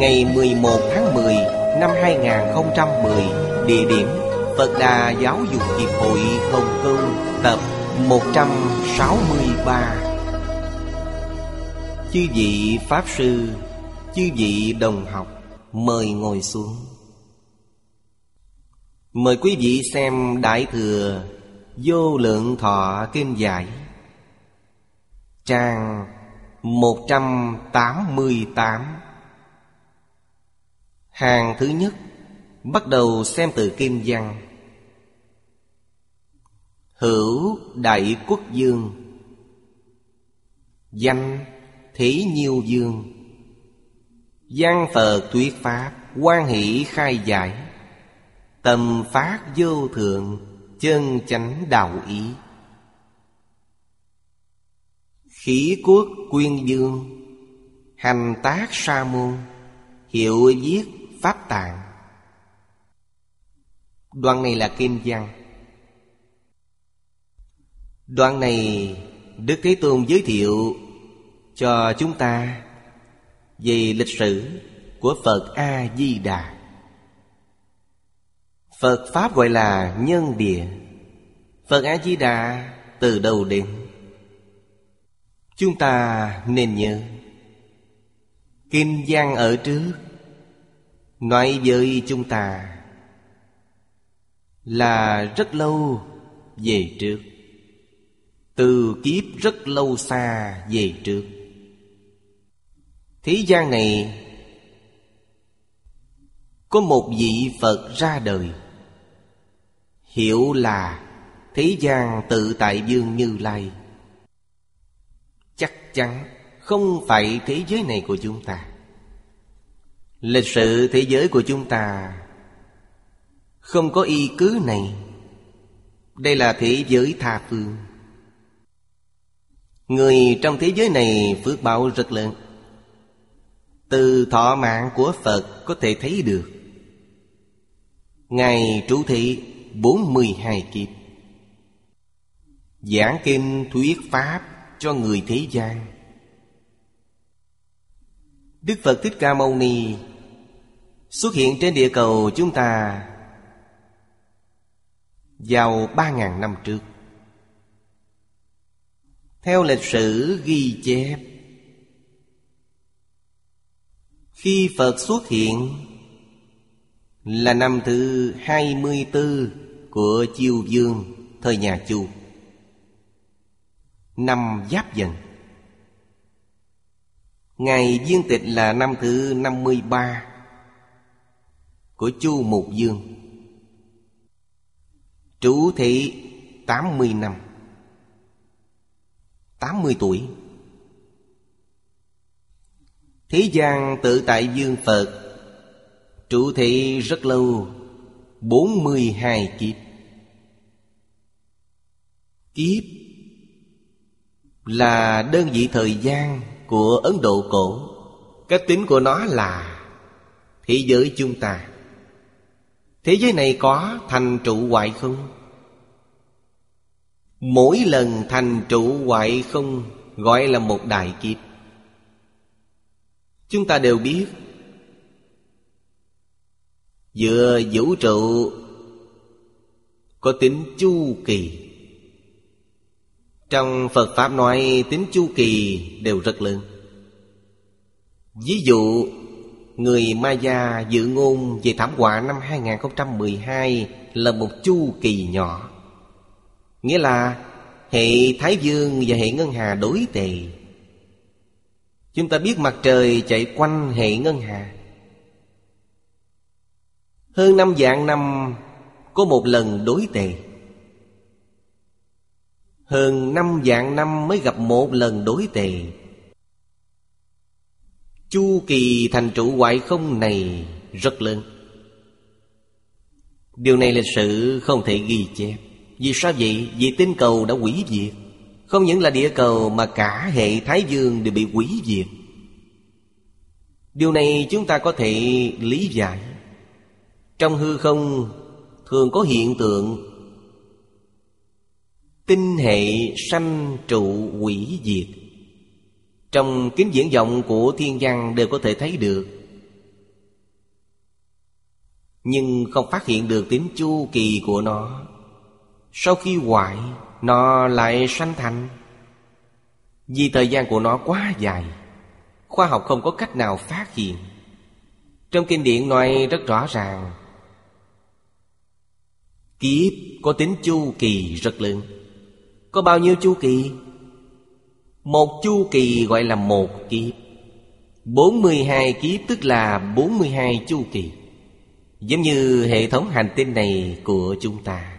Ngày 11 tháng 10 Năm 2010 Địa điểm Phật Đà Giáo dục Hiệp hội Hồng Kông, Tập 163 Chư vị Pháp Sư, Chư vị đồng học, Mời ngồi xuống. Mời quý vị xem Đại Thừa Vô Lượng Thọ Kinh Giải, Trang 188 Hàng thứ nhất, Bắt đầu xem từ Kim Văn. Hữu Đại Quốc Dương. Danh Thế Nhiêu Dương. Văn Phật Tuyết Pháp, quan hỷ khai giải. Tâm phát vô thượng, Chân chánh đạo ý. Khí quốc quyên dương. Hành tác sa môn. Hiệu viết pháp tạng. Đoạn này là Kim Văn. Đoạn này Đức Thế Tôn giới thiệu cho chúng ta về lịch sử của Phật A-di-đà. Phật Pháp gọi là nhân địa. Phật A-di-đà từ đầu đến. Chúng ta nên nhớ Kinh văn ở trước Nói với chúng ta Là rất lâu về trước. Từ kiếp rất lâu xa về trước. Thế gian này Có một vị Phật ra đời. Hiểu là Thế gian tự tại dương như lai. Chắc chắn không phải thế giới này của chúng ta. Lịch sử thế giới của chúng ta. Không có y cứ này. Đây là thế giới tha phương. Người trong thế giới này phước báo rất lớn. Từ thọ mạng của Phật có thể thấy được. Ngài trú thị 42 kiếp. Giảng kinh thuyết Pháp cho người thế gian. Đức Phật Thích Ca Mâu Ni Xuất hiện trên địa cầu chúng ta Vào ba ngàn năm trước. Theo lịch sử ghi chép, Khi Phật xuất hiện Là năm thứ 24 của Chiêu Dương Thời nhà Chu, Năm Giáp Dần. Ngày Dương Tịch là năm thứ 53 Của Chu Mục Dương. Trú thị 80 năm. 80 tuổi. Thế gian tự tại Dương Phật Trụ thị rất lâu 42 kiếp. Kiếp Là đơn vị thời gian của Ấn Độ cổ. Cách tính của nó là Thế giới chúng ta. Thế giới này có thành trụ hoại không? Mỗi lần thành trụ hoại không Gọi là một đại kiếp. Chúng ta đều biết, Giữa vũ trụ Có tính chu kỳ. Trong Phật Pháp nói tính chu kỳ đều rất lớn. Ví dụ, Người Maya dự ngôn về thảm họa năm 2012 là một chu kỳ nhỏ. Nghĩa là hệ Thái Dương và hệ Ngân Hà đối tề. Chúng ta biết mặt trời chạy quanh hệ Ngân Hà. Hơn năm vạn năm, có một lần đối tề. Hơn năm vạn năm mới gặp một lần đối tề. Chu kỳ thành trụ ngoại không này rất lớn. Điều này lịch sử không thể ghi chép. Vì sao vậy? Vì tinh cầu đã hủy diệt. Không những là địa cầu mà cả hệ Thái Dương đều bị hủy diệt. Điều này chúng ta có thể lý giải. Trong hư không thường có hiện tượng Tinh hệ sanh trụ hủy diệt. Trong kính diễn vọng của thiên văn đều có thể thấy được. Nhưng không phát hiện được tính chu kỳ của nó. Sau khi hoại, Nó lại sanh thành. Vì thời gian của nó quá dài, Khoa học không có cách nào phát hiện. Trong kinh điển nói rất rõ ràng, Kiếp có tính chu kỳ rất lớn. Có bao nhiêu chu kỳ? Một chu kỳ gọi là một kiếp 42 kiếp tức là 42 chu kỳ Giống như hệ thống hành tinh này của chúng ta,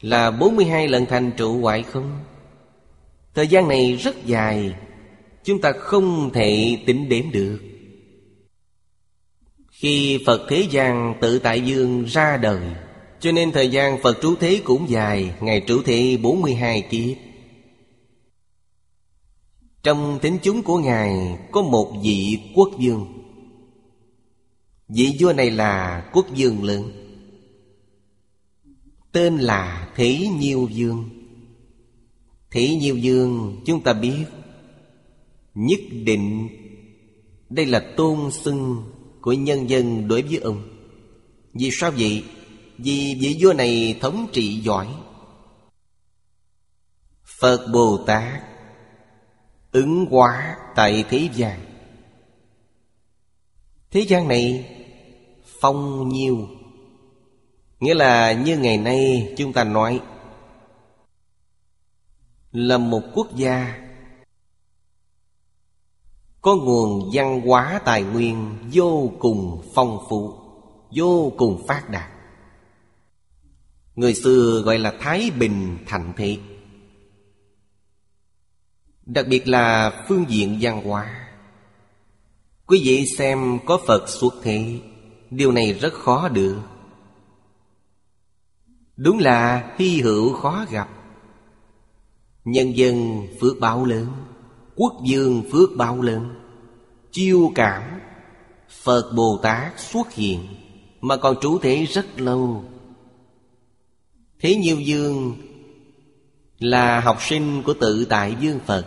Là 42 lần thành trụ hoại không? Thời gian này rất dài, Chúng ta không thể tính đếm được Khi Phật Thế gian tự tại dương ra đời cho nên thời gian Phật trú thế cũng dài, Ngày trú thế 42 kiếp. Trong tính chúng của Ngài Có một vị quốc dương Vị vua này là quốc dương lớn. Tên là Thế Nhiêu Dương Thế Nhiêu Dương chúng ta biết, Nhất định Đây là tôn xưng của nhân dân đối với ông. Vì sao vậy? Vì vị vua này thống trị giỏi. Phật Bồ Tát Ứng hóa tại thế gian. Thế gian này Phong nhiêu Nghĩa là như ngày nay chúng ta nói, Là một quốc gia có nguồn văn hóa tài nguyên vô cùng phong phú, vô cùng phát đạt người xưa gọi là thái bình thành thị đặc biệt là phương diện văn hóa. Quý vị xem có phật xuất thế, điều này rất khó được. Đúng là hy hữu khó gặp. Nhân dân phước báo lớn, Quốc dương phước bao lớn. Chiêu cảm, Phật Bồ Tát xuất hiện, Mà còn trú thế rất lâu. Thế Nhiêu Dương Là học sinh của tự tại Dương Phật.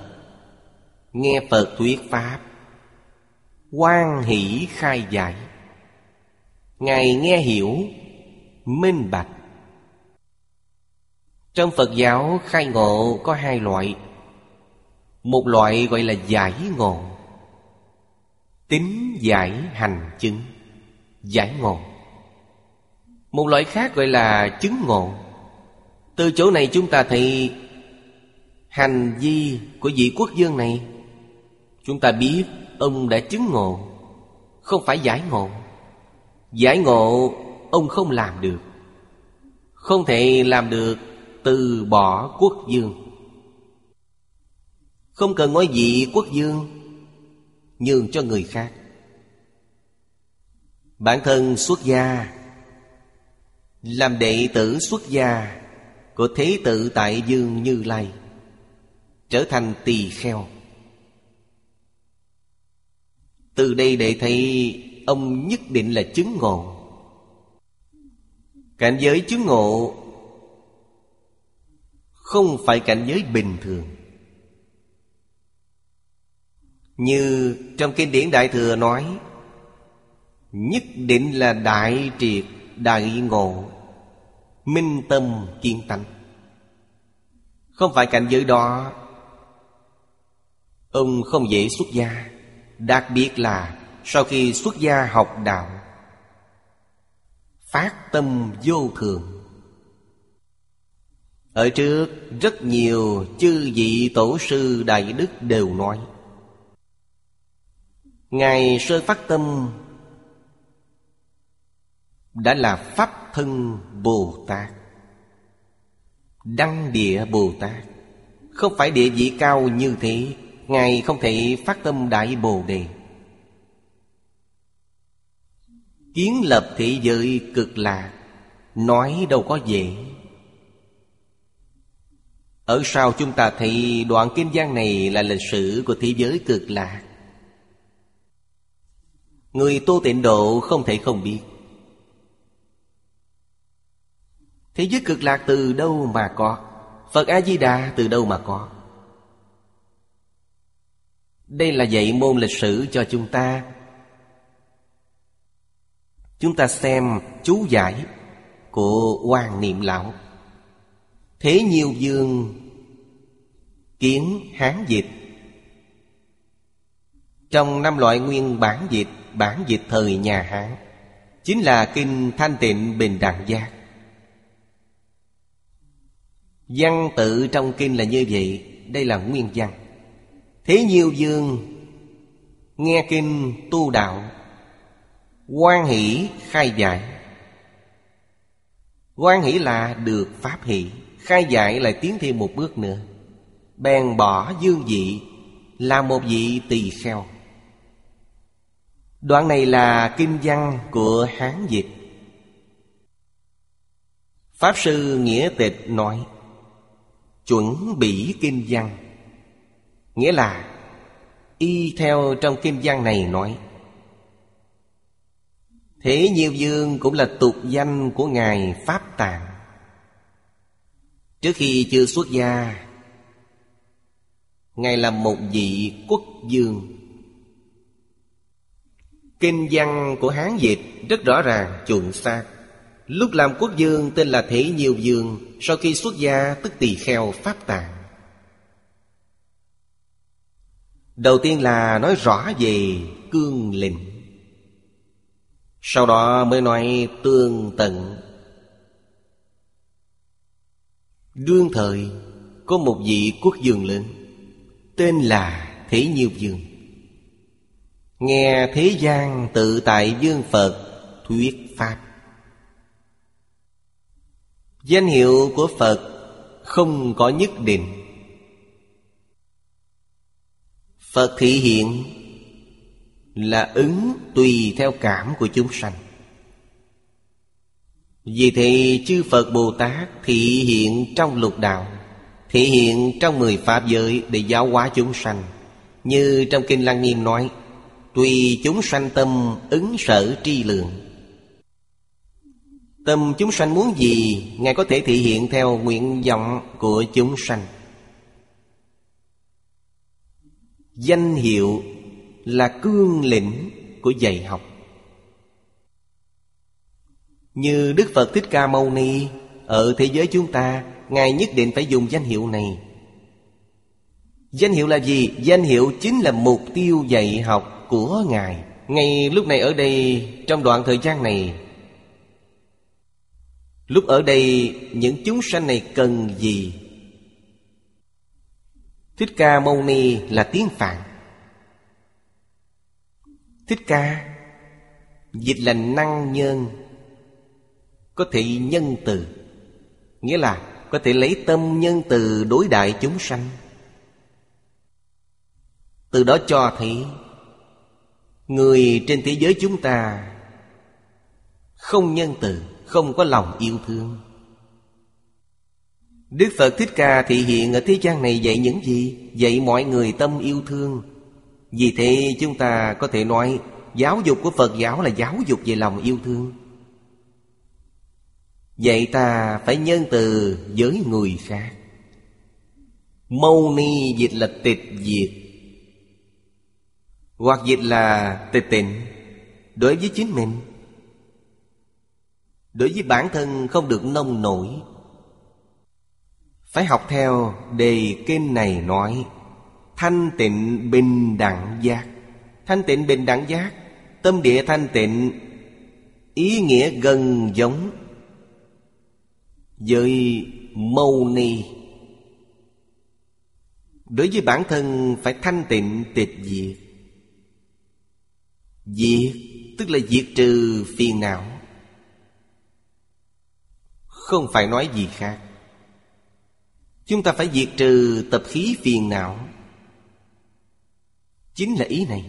Nghe Phật thuyết Pháp, quan hỷ khai giải. Ngài nghe hiểu, Minh bạch. Trong Phật giáo khai ngộ có hai loại. Một loại gọi là giải ngộ, Tính giải hành chứng, Giải ngộ. Một loại khác gọi là chứng ngộ. Từ chỗ này chúng ta thấy Hành vi của vị quốc dương này. Chúng ta biết ông đã chứng ngộ, Không phải giải ngộ. Giải ngộ ông không làm được, Không thể làm được từ bỏ quốc dương không cần ngôi vị quốc dương Nhường cho người khác. Bản thân xuất gia, Làm đệ tử xuất gia của Thế tự Tại Dương Như Lai, Trở thành tỳ kheo. Từ đây để thấy Ông nhất định là chứng ngộ. Cảnh giới chứng ngộ Không phải cảnh giới bình thường. Như trong kinh điển Đại Thừa nói, Nhất định là đại triệt, đại ngộ. Minh tâm kiên tánh. Không phải cảnh giới đó, Ông không dễ xuất gia, Đặc biệt là Sau khi xuất gia học đạo, Phát tâm vô thường. Ở trước, rất nhiều chư vị tổ sư Đại Đức đều nói, Ngài sơ phát tâm Đã là Pháp thân Bồ Tát. Đăng địa Bồ Tát. Không phải địa vị cao như thế, Ngài không thể phát tâm Đại Bồ Đề. Kiến lập thế giới cực lạc Nói đâu có dễ. Ở sau chúng ta thấy đoạn kinh văn này là lịch sử của thế giới cực lạc Người tu tịnh độ không thể không biết. Thế giới cực lạc từ đâu mà có? Phật A-di-đà từ đâu mà có? Đây là dạy môn lịch sử cho chúng ta. Chúng ta xem chú giải của Hoàng Niệm Lão. Thế nhiều dương Kiến Hán dịch Trong năm loại nguyên bản dịch Bản dịch thời nhà Hán, Chính là Kinh Thanh Tịnh Bình Đẳng Giác. Văn tự trong kinh là như vậy, Đây là nguyên văn. Thế nhiều dương Nghe kinh tu đạo, quan hỷ khai giải. Quan hỷ là được pháp hỷ, khai giải lại tiến thêm một bước nữa. Bèn bỏ dương vị, là một vị tỳ kheo. Đoạn này là kinh văn của hán dịch pháp sư nghĩa tịch nói chuẩn bị kinh văn. Nghĩa là, y theo trong kinh văn này nói, Thế Nhiêu Dương cũng là tục danh của Ngài Pháp Tạng. Trước khi chưa xuất gia, Ngài là một vị quốc dương Kinh văn của Hán Dịch rất rõ ràng, chuẩn xác. Lúc làm quốc dương tên là thể nhiều Dương, Sau khi xuất gia, tức tỳ kheo Pháp Tạng. Đầu tiên là nói rõ về cương lĩnh. Sau đó mới nói tương tận. Đương thời, Có một vị quốc dương lớn, Tên là Thế Nhiêu Dương. Nghe thế gian tự tại dương Phật Thuyết Pháp. Danh hiệu của Phật không có nhất định. Phật thị hiện là ứng tùy theo cảm của chúng sanh. Vì thế chư Phật Bồ Tát thị hiện trong lục đạo, Thị hiện trong mười Pháp giới để giáo hóa chúng sanh. Như trong Kinh Lăng Nghiêm nói, Tùy chúng sanh tâm ứng sở tri lượng. Tâm chúng sanh muốn gì, Ngài có thể thị hiện theo nguyện vọng của chúng sanh. Danh hiệu là cương lĩnh của dạy học. Như đức phật thích ca mâu ni, ở thế giới chúng ta, ngài nhất định phải dùng danh hiệu này. Danh hiệu là gì? Danh hiệu chính là mục tiêu dạy học của ngài. Ngay lúc này ở đây, trong đoạn thời gian này lúc ở đây, những chúng sanh này cần gì? Thích ca mâu ni là tiếng phạn. Thích ca, Dịch là năng nhân Có thể nhân từ. Nghĩa là có thể lấy tâm nhân từ đối đại chúng sanh. Từ đó cho thấy, Người trên thế giới chúng ta Không nhân từ. Không có lòng yêu thương. Đức Phật Thích Ca thị hiện ở thế gian này dạy những gì? Dạy mọi người tâm yêu thương. Vì thế chúng ta có thể nói, Giáo dục của Phật giáo là giáo dục về lòng yêu thương. Vậy ta phải nhân từ với người khác. Mâu ni dịch là tịch diệt, Hoặc dịch là tịch tịnh. Đối với chính mình Đối với bản thân không được nông nổi. Phải học theo đề kinh này nói, Thanh tịnh bình đẳng giác. Thanh tịnh bình đẳng giác, Tâm địa thanh tịnh, Ý nghĩa gần giống Với mâu ni. Đối với bản thân phải thanh tịnh, tịch diệt. Diệt tức là diệt trừ phiền não. Không phải nói gì khác. Chúng ta phải diệt trừ tập khí phiền não. Chính là ý này.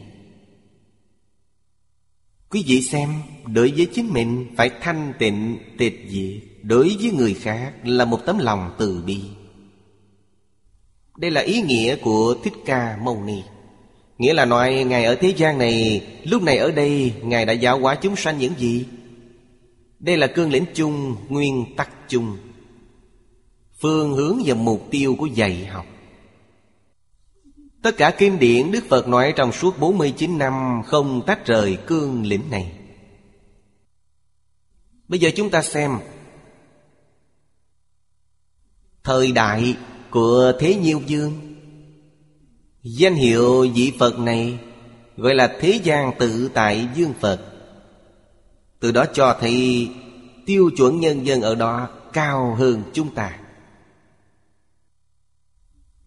Quý vị xem, Đối với chính mình phải thanh tịnh, tịch diệt. Đối với người khác là một tấm lòng từ bi. Đây là ý nghĩa của Thích Ca Mâu Ni. Nghĩa là nói, Ngài ở thế gian này, Lúc này ở đây, Ngài đã giáo hóa chúng sanh những gì? Đây là cương lĩnh chung, Nguyên tắc chung. Phương hướng và mục tiêu của dạy học. Tất cả kinh điển Đức Phật nói trong suốt 49 năm Không tách rời cương lĩnh này. Bây giờ chúng ta xem Thời đại của Thế Nhiêu Dương Danh hiệu vị Phật này Gọi là Thế gian tự tại Dương Phật. Từ đó cho thấy Tiêu chuẩn nhân dân ở đó cao hơn chúng ta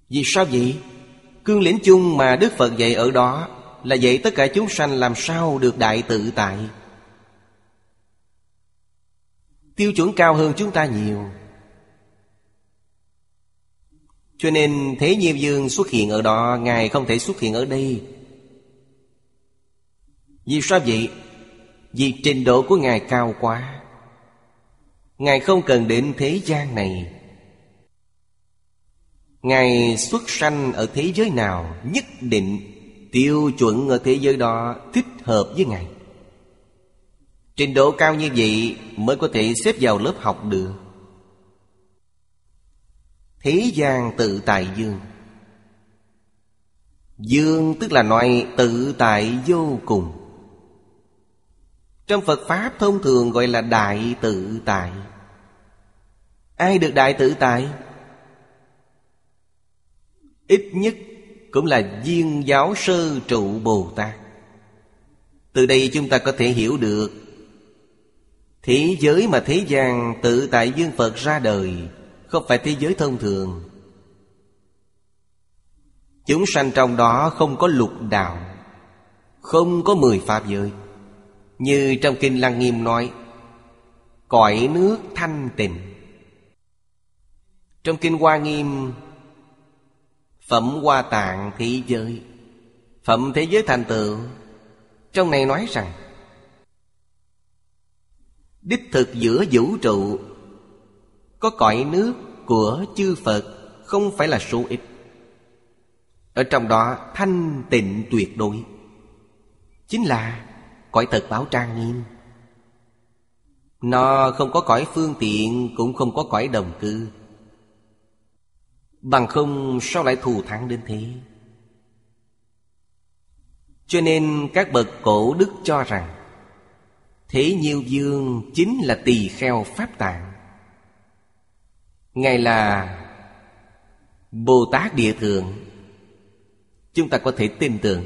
Vì sao vậy? Cương lĩnh chung mà Đức Phật dạy ở đó Là dạy tất cả chúng sanh làm sao được đại tự tại Tiêu chuẩn cao hơn chúng ta nhiều Cho nên Thế nhiêm Dương xuất hiện ở đó, Ngài không thể xuất hiện ở đây Vì sao vậy? Vì trình độ của Ngài cao quá. Ngài không cần đến thế gian này. Ngài xuất sanh ở thế giới nào Nhất định, tiêu chuẩn ở thế giới đó Thích hợp với Ngài. Trình độ cao như vậy Mới có thể xếp vào lớp học được. Thế gian tự tại dương. Dương tức là nói tự tại vô cùng. Trong Phật Pháp thông thường gọi là đại tự tại. Ai được đại tự tại? Ít nhất cũng là viên giáo sơ trụ Bồ Tát. Từ đây chúng ta có thể hiểu được, Thế giới mà thế gian tự tại dương Phật ra đời Không phải thế giới thông thường. Chúng sanh trong đó không có lục đạo, Không có mười pháp giới. Như trong Kinh Lăng Nghiêm nói, Cõi nước thanh tịnh. Trong Kinh Hoa Nghiêm, Phẩm Hoa Tạng Thế Giới, Phẩm Thế Giới Thành Tựu, Trong này nói rằng, Đích thực giữa vũ trụ, Có cõi nước của chư Phật Không phải là số ít. Ở trong đó thanh tịnh tuyệt đối, Chính là cõi thật báo trang nghiêm. Nó không có cõi phương tiện, Cũng không có cõi đồng cư. Bằng không, sao lại thù thắng đến thế? Cho nên các bậc cổ đức cho rằng, Thế Nhiêu Dương chính là tỳ kheo Pháp Tạng. Ngài là Bồ Tát Địa Thượng. Chúng ta có thể tin tưởng.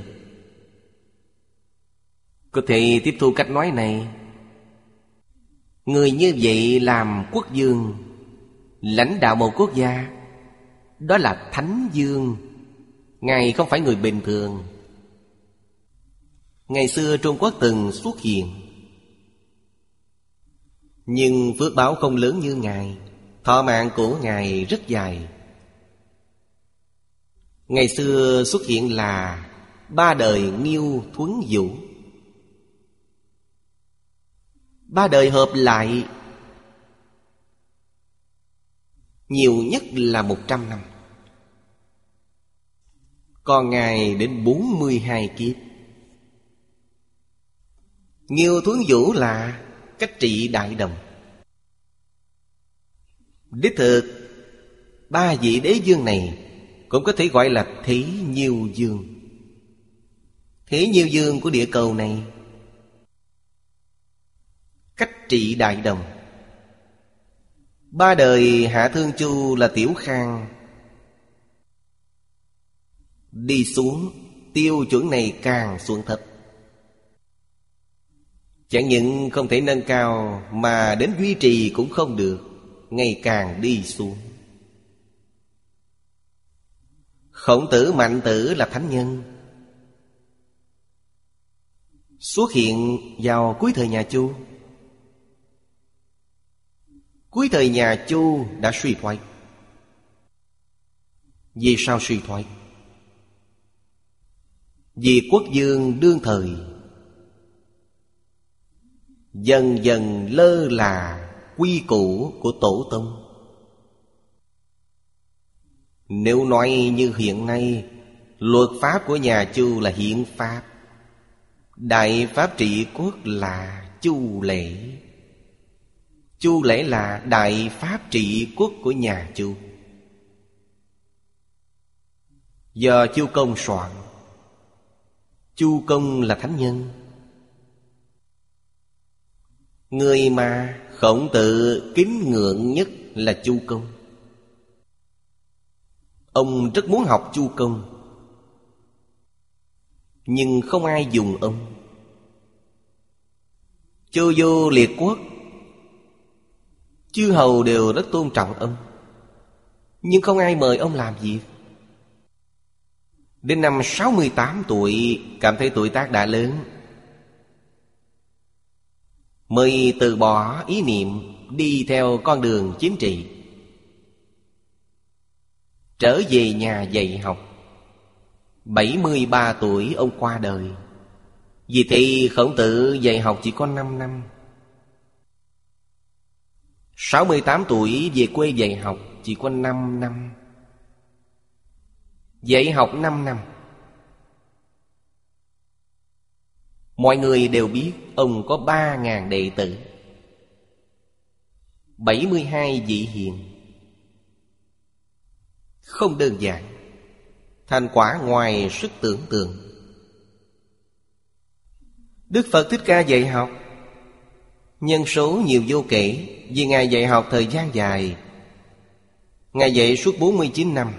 Có thể tiếp thu cách nói này. Người như vậy làm quốc dương, Lãnh đạo một quốc gia, Đó là Thánh Dương. Ngài không phải người bình thường. Ngày xưa Trung Quốc từng xuất hiện. Nhưng phước báo không lớn như Ngài, Thọ mạng của Ngài rất dài. Ngày xưa xuất hiện là Ba đời nghiêu thuấn vũ. Ba đời hợp lại. Nhiều nhất là một trăm năm. Còn Ngài đến bốn mươi hai kiếp. Nghiêu thuấn vũ là cách trị đại đồng. Đích thực, ba vị đế dương này cũng có thể gọi là thế nhiêu dương thế nhiêu dương của địa cầu này trị đại đồng. Ba đời hạ thương chu là tiểu khang. Đi xuống, tiêu chuẩn này càng xuống thấp. Chẳng những không thể nâng cao, Mà đến duy trì cũng không được, Ngày càng đi xuống. Khổng tử mạnh tử là thánh nhân. Xuất hiện vào cuối thời nhà Chu. Cuối thời nhà Chu đã suy thoái. Vì sao suy thoái? Vì quốc dương đương thời. Dần dần lơ là quy củ của tổ tông. Nếu nói như hiện nay, Luật pháp của nhà Chu là hiện pháp. Đại pháp trị quốc là Chu lễ. Chu lễ là đại pháp trị quốc của nhà Chu. Do Chu Công soạn, Chu Công là thánh nhân. Người mà khổng tự kính ngưỡng nhất là Chu Công. Ông rất muốn học Chu Công, Nhưng không ai dùng ông. Chu vô liệt quốc Chư hầu đều rất tôn trọng ông. Nhưng không ai mời ông làm việc Đến năm 68 tuổi, Cảm thấy tuổi tác đã lớn. Mới từ bỏ ý niệm Đi theo con đường chính trị. Trở về nhà dạy học. 73 tuổi ông qua đời. Vì thì khổng tử dạy học chỉ có 5 năm. 68 tuổi, về quê dạy học, chỉ có 5 năm. Dạy học 5 năm. Mọi người đều biết ông có 3.000 đệ tử. 72 vị hiền. Không đơn giản. Thành quả ngoài sức tưởng tượng. Đức Phật Thích Ca dạy học Nhân số nhiều vô kể, Vì Ngài dạy học thời gian dài. Ngài dạy suốt 49 năm.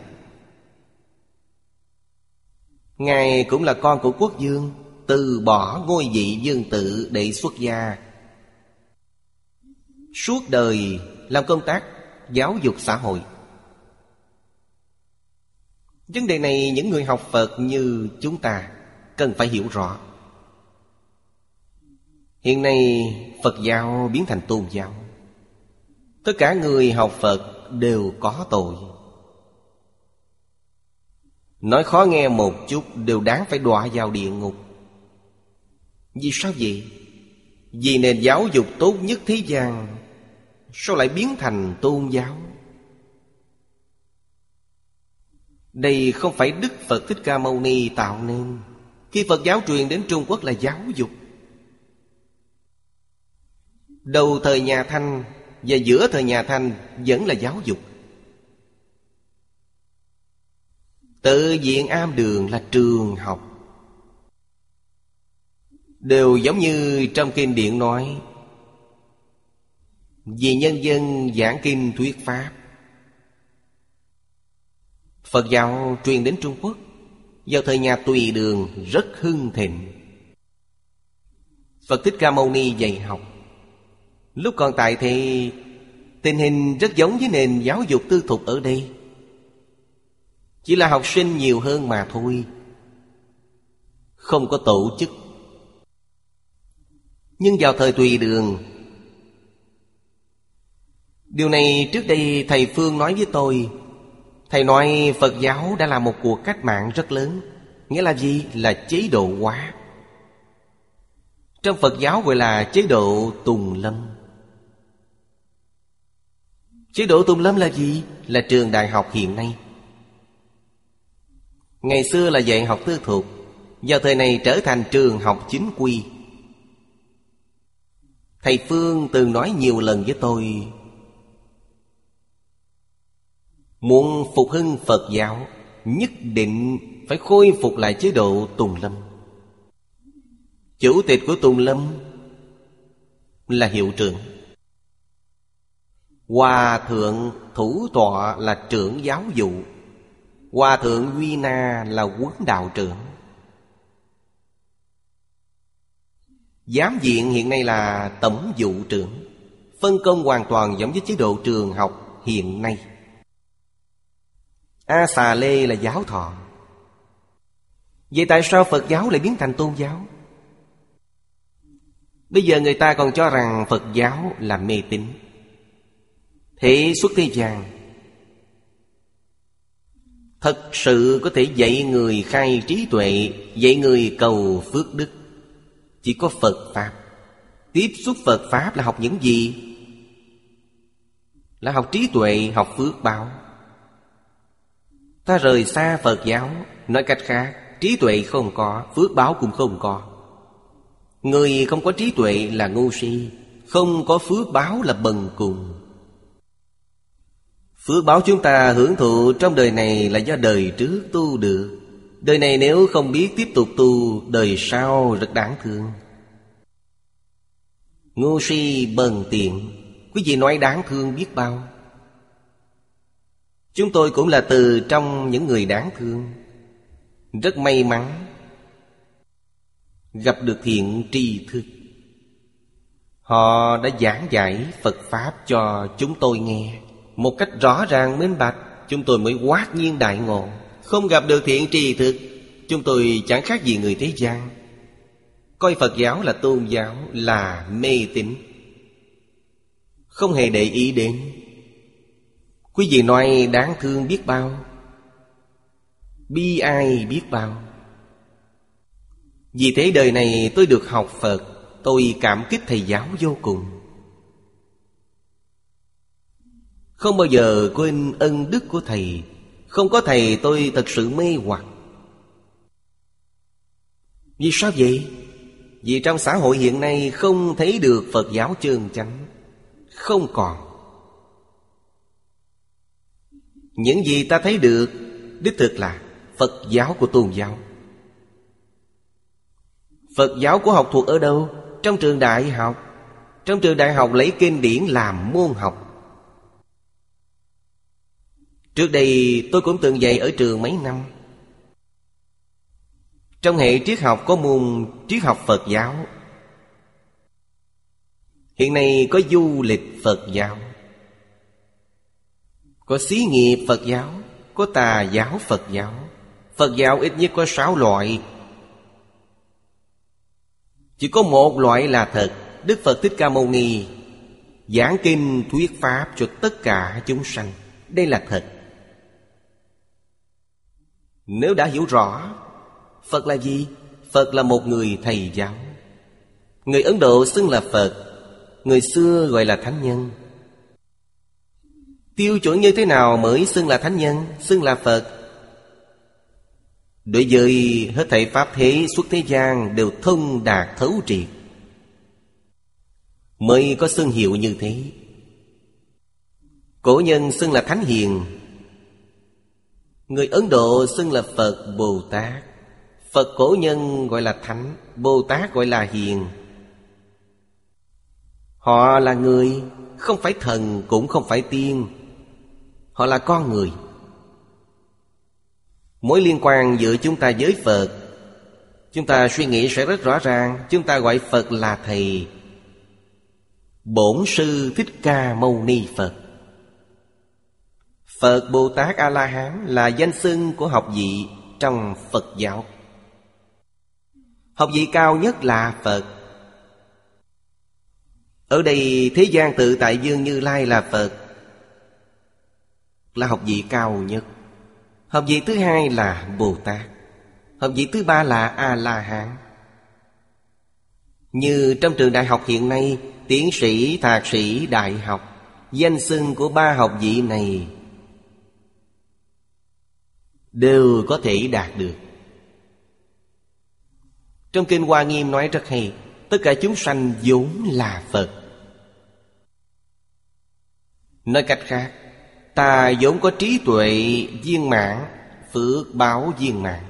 Ngài cũng là con của quốc dương, Từ bỏ ngôi vị dương tự để xuất gia. Suốt đời làm công tác giáo dục xã hội. Vấn đề này những người học Phật như chúng ta Cần phải hiểu rõ. Hiện nay Phật giáo biến thành tôn giáo. Tất cả người học Phật đều có tội. Nói khó nghe một chút đều đáng phải đọa vào địa ngục. Vì sao vậy? Vì nền giáo dục tốt nhất thế gian, Sao lại biến thành tôn giáo? Đây không phải Đức Phật Thích Ca Mâu Ni tạo nên. Khi Phật giáo truyền đến Trung Quốc là giáo dục. Đầu thời nhà Thanh Và giữa thời nhà Thanh Vẫn là giáo dục. Tự viện am đường là trường học. Đều giống như trong kinh điển nói, Vì nhân dân giảng kinh thuyết Pháp. Phật giáo truyền đến Trung Quốc Vào thời nhà Tùy Đường rất hưng thịnh. Phật Thích Ca Mâu Ni dạy học. Lúc còn tại thì Tình hình rất giống với nền giáo dục tư thục ở đây. Chỉ là học sinh nhiều hơn mà thôi. Không có tổ chức. Nhưng vào thời tùy đường, Điều này trước đây thầy Phương nói với tôi. Thầy nói Phật giáo đã là một cuộc cách mạng rất lớn, Nghĩa là gì? Là chế độ hóa. Trong Phật giáo gọi là chế độ tùng lâm. Chế độ Tùng Lâm là gì? Là trường đại học hiện nay. Ngày xưa là dạy học tư thuộc Vào thời này trở thành trường học chính quy. Thầy Phương từng nói nhiều lần với tôi, Muốn phục hưng Phật giáo, Nhất định phải khôi phục lại chế độ Tùng Lâm. Chủ tịch của Tùng Lâm Là hiệu trưởng. Hòa thượng thủ tọa là trưởng giáo dụ. Hòa thượng Duy Na là quấn đạo trưởng. Giám viện hiện nay là tổng vụ trưởng. Phân công hoàn toàn giống với chế độ trường học hiện nay. A xà lê là giáo thọ. Vậy tại sao Phật giáo lại biến thành tôn giáo? Bây giờ người ta còn cho rằng Phật giáo là mê tín. Thế xuất thế gian. Thật sự có thể dạy người khai trí tuệ Dạy người cầu phước đức. Chỉ có Phật Pháp. Tiếp xúc Phật Pháp là học những gì? Là học trí tuệ, học phước báo. Ta rời xa Phật giáo Nói cách khác Trí tuệ không có Phước báo cũng không có. Người không có trí tuệ là ngu si Không có phước báo là bần cùng. Phước báo chúng ta hưởng thụ trong đời này là do đời trước tu được. Đời này nếu không biết tiếp tục tu, Đời sau rất đáng thương. Ngu si bần tiện, Quý vị nói đáng thương biết bao. Chúng tôi cũng là từ trong những người đáng thương. Rất may mắn Gặp được thiện tri thức. Họ đã giảng giải Phật Pháp cho chúng tôi nghe. Một cách rõ ràng, minh bạch, Chúng tôi mới quát nhiên đại ngộ. Không gặp được thiện trì thực, Chúng tôi chẳng khác gì người thế gian. Coi Phật giáo là tôn giáo, Là mê tín. Không hề để ý đến. Quý vị nói đáng thương biết bao. Bi ai biết bao. Vì thế đời này tôi được học Phật, Tôi cảm kích thầy giáo vô cùng. Không bao giờ quên ân đức của thầy. Không có thầy, tôi thật sự mê hoặc. Vì sao vậy? Vì trong xã hội hiện nay không thấy được Phật giáo chân chánh. Không còn. Những gì ta thấy được, Đích thực là Phật giáo của tôn giáo. Phật giáo của học thuộc ở đâu? Trong trường đại học. Trong trường đại học lấy kinh điển làm môn học. Trước đây tôi cũng từng dạy ở trường mấy năm. Trong hệ triết học có môn triết học Phật giáo. Hiện nay có du lịch Phật giáo. Có xí nghiệp Phật giáo, Có tà giáo Phật giáo. Phật giáo ít nhất có sáu loại. Chỉ có một loại là thật, Đức Phật Thích Ca Mâu Ni. Giảng kinh, thuyết pháp cho tất cả chúng sanh. Đây là thật. Nếu đã hiểu rõ, Phật là gì? Phật là một người thầy giáo. Người Ấn Độ xưng là Phật, Người xưa gọi là Thánh Nhân. Tiêu chuẩn như thế nào mới xưng là thánh nhân, Xưng là Phật? Đối với hết thảy Pháp thế suốt thế gian Đều thông đạt thấu triệt. Mới có xưng hiệu như thế. Cổ nhân xưng là Thánh Hiền Người Ấn Độ xưng là Phật Bồ Tát. Phật cổ nhân gọi là Thánh, Bồ Tát gọi là Hiền. Họ là người, Không phải thần, cũng không phải tiên. Họ là con người. Mối liên quan giữa chúng ta với Phật, Chúng ta suy nghĩ sẽ rất rõ ràng. Chúng ta gọi Phật là Thầy. Bổn Sư Thích Ca Mâu Ni Phật. Phật Bồ Tát A-La-Hán là danh xưng của học vị trong Phật giáo. Học vị cao nhất là Phật. Ở đây, thế gian tự tại dương Như Lai là Phật. Là học vị cao nhất. Học vị thứ hai là bồ tát. Học vị thứ ba là a la hán như trong trường đại học hiện nay, tiến sĩ, thạc sĩ, đại học, danh xưng của ba học vị này đều có thể đạt được trong kinh hoa nghiêm nói rất hay, tất cả chúng sanh vốn là phật nói cách khác, Ta vốn có trí tuệ viên mãn, Phước báo viên mãn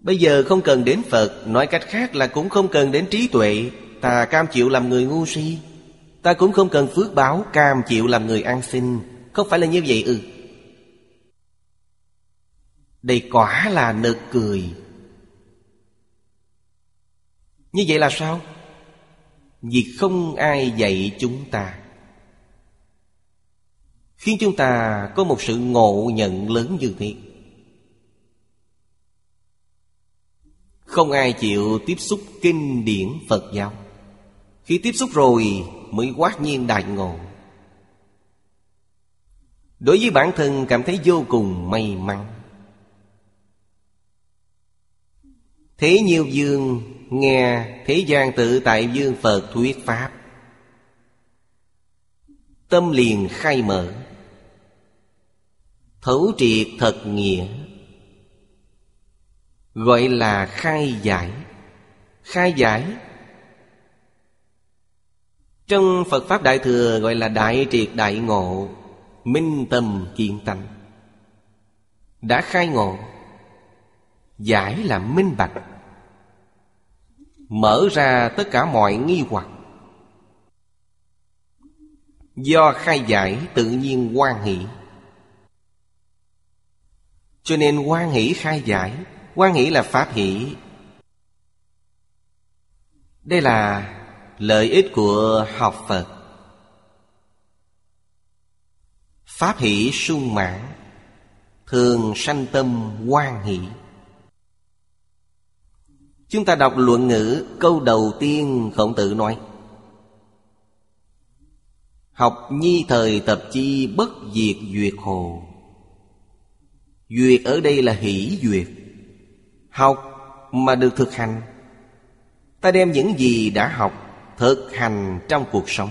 Bây giờ không cần đến Phật, Nói cách khác là cũng không cần đến trí tuệ, Ta cam chịu làm người ngu si Ta cũng không cần phước báo Cam chịu làm người ăn xin. Không phải là như vậy ư ừ. Đây quả là nực cười. Như vậy là sao? Vì không ai dạy chúng ta. Khiến chúng ta có một sự ngộ nhận lớn như thế. Không ai chịu tiếp xúc kinh điển Phật giáo. Khi tiếp xúc rồi mới quát nhiên đại ngộ. Đối với bản thân cảm thấy vô cùng may mắn. Thế nhiều dương nghe thế gian tự tại dương Phật thuyết Pháp. Tâm liền khai mở. Thấu triệt thật nghĩa. Gọi là khai giải. Khai giải. Trong Phật Pháp Đại Thừa gọi là Đại Triệt Đại Ngộ, Minh tâm kiên tánh. Đã khai ngộ, Giải là minh bạch. Mở ra tất cả mọi nghi hoặc. Do khai giải tự nhiên quan hỷ. Cho nên quan hỷ khai giải quan hỷ là pháp hỷ. Đây là lợi ích của học Phật. Pháp hỷ sung mãn, Thường sanh tâm quan hỷ. Chúng ta đọc luận ngữ câu đầu tiên khổng tử nói. Học nhi thời tập chi bất diệt duyệt hồ. Duyệt ở đây là hỷ duyệt. Học mà được thực hành. Ta đem những gì đã học Thực hành trong cuộc sống,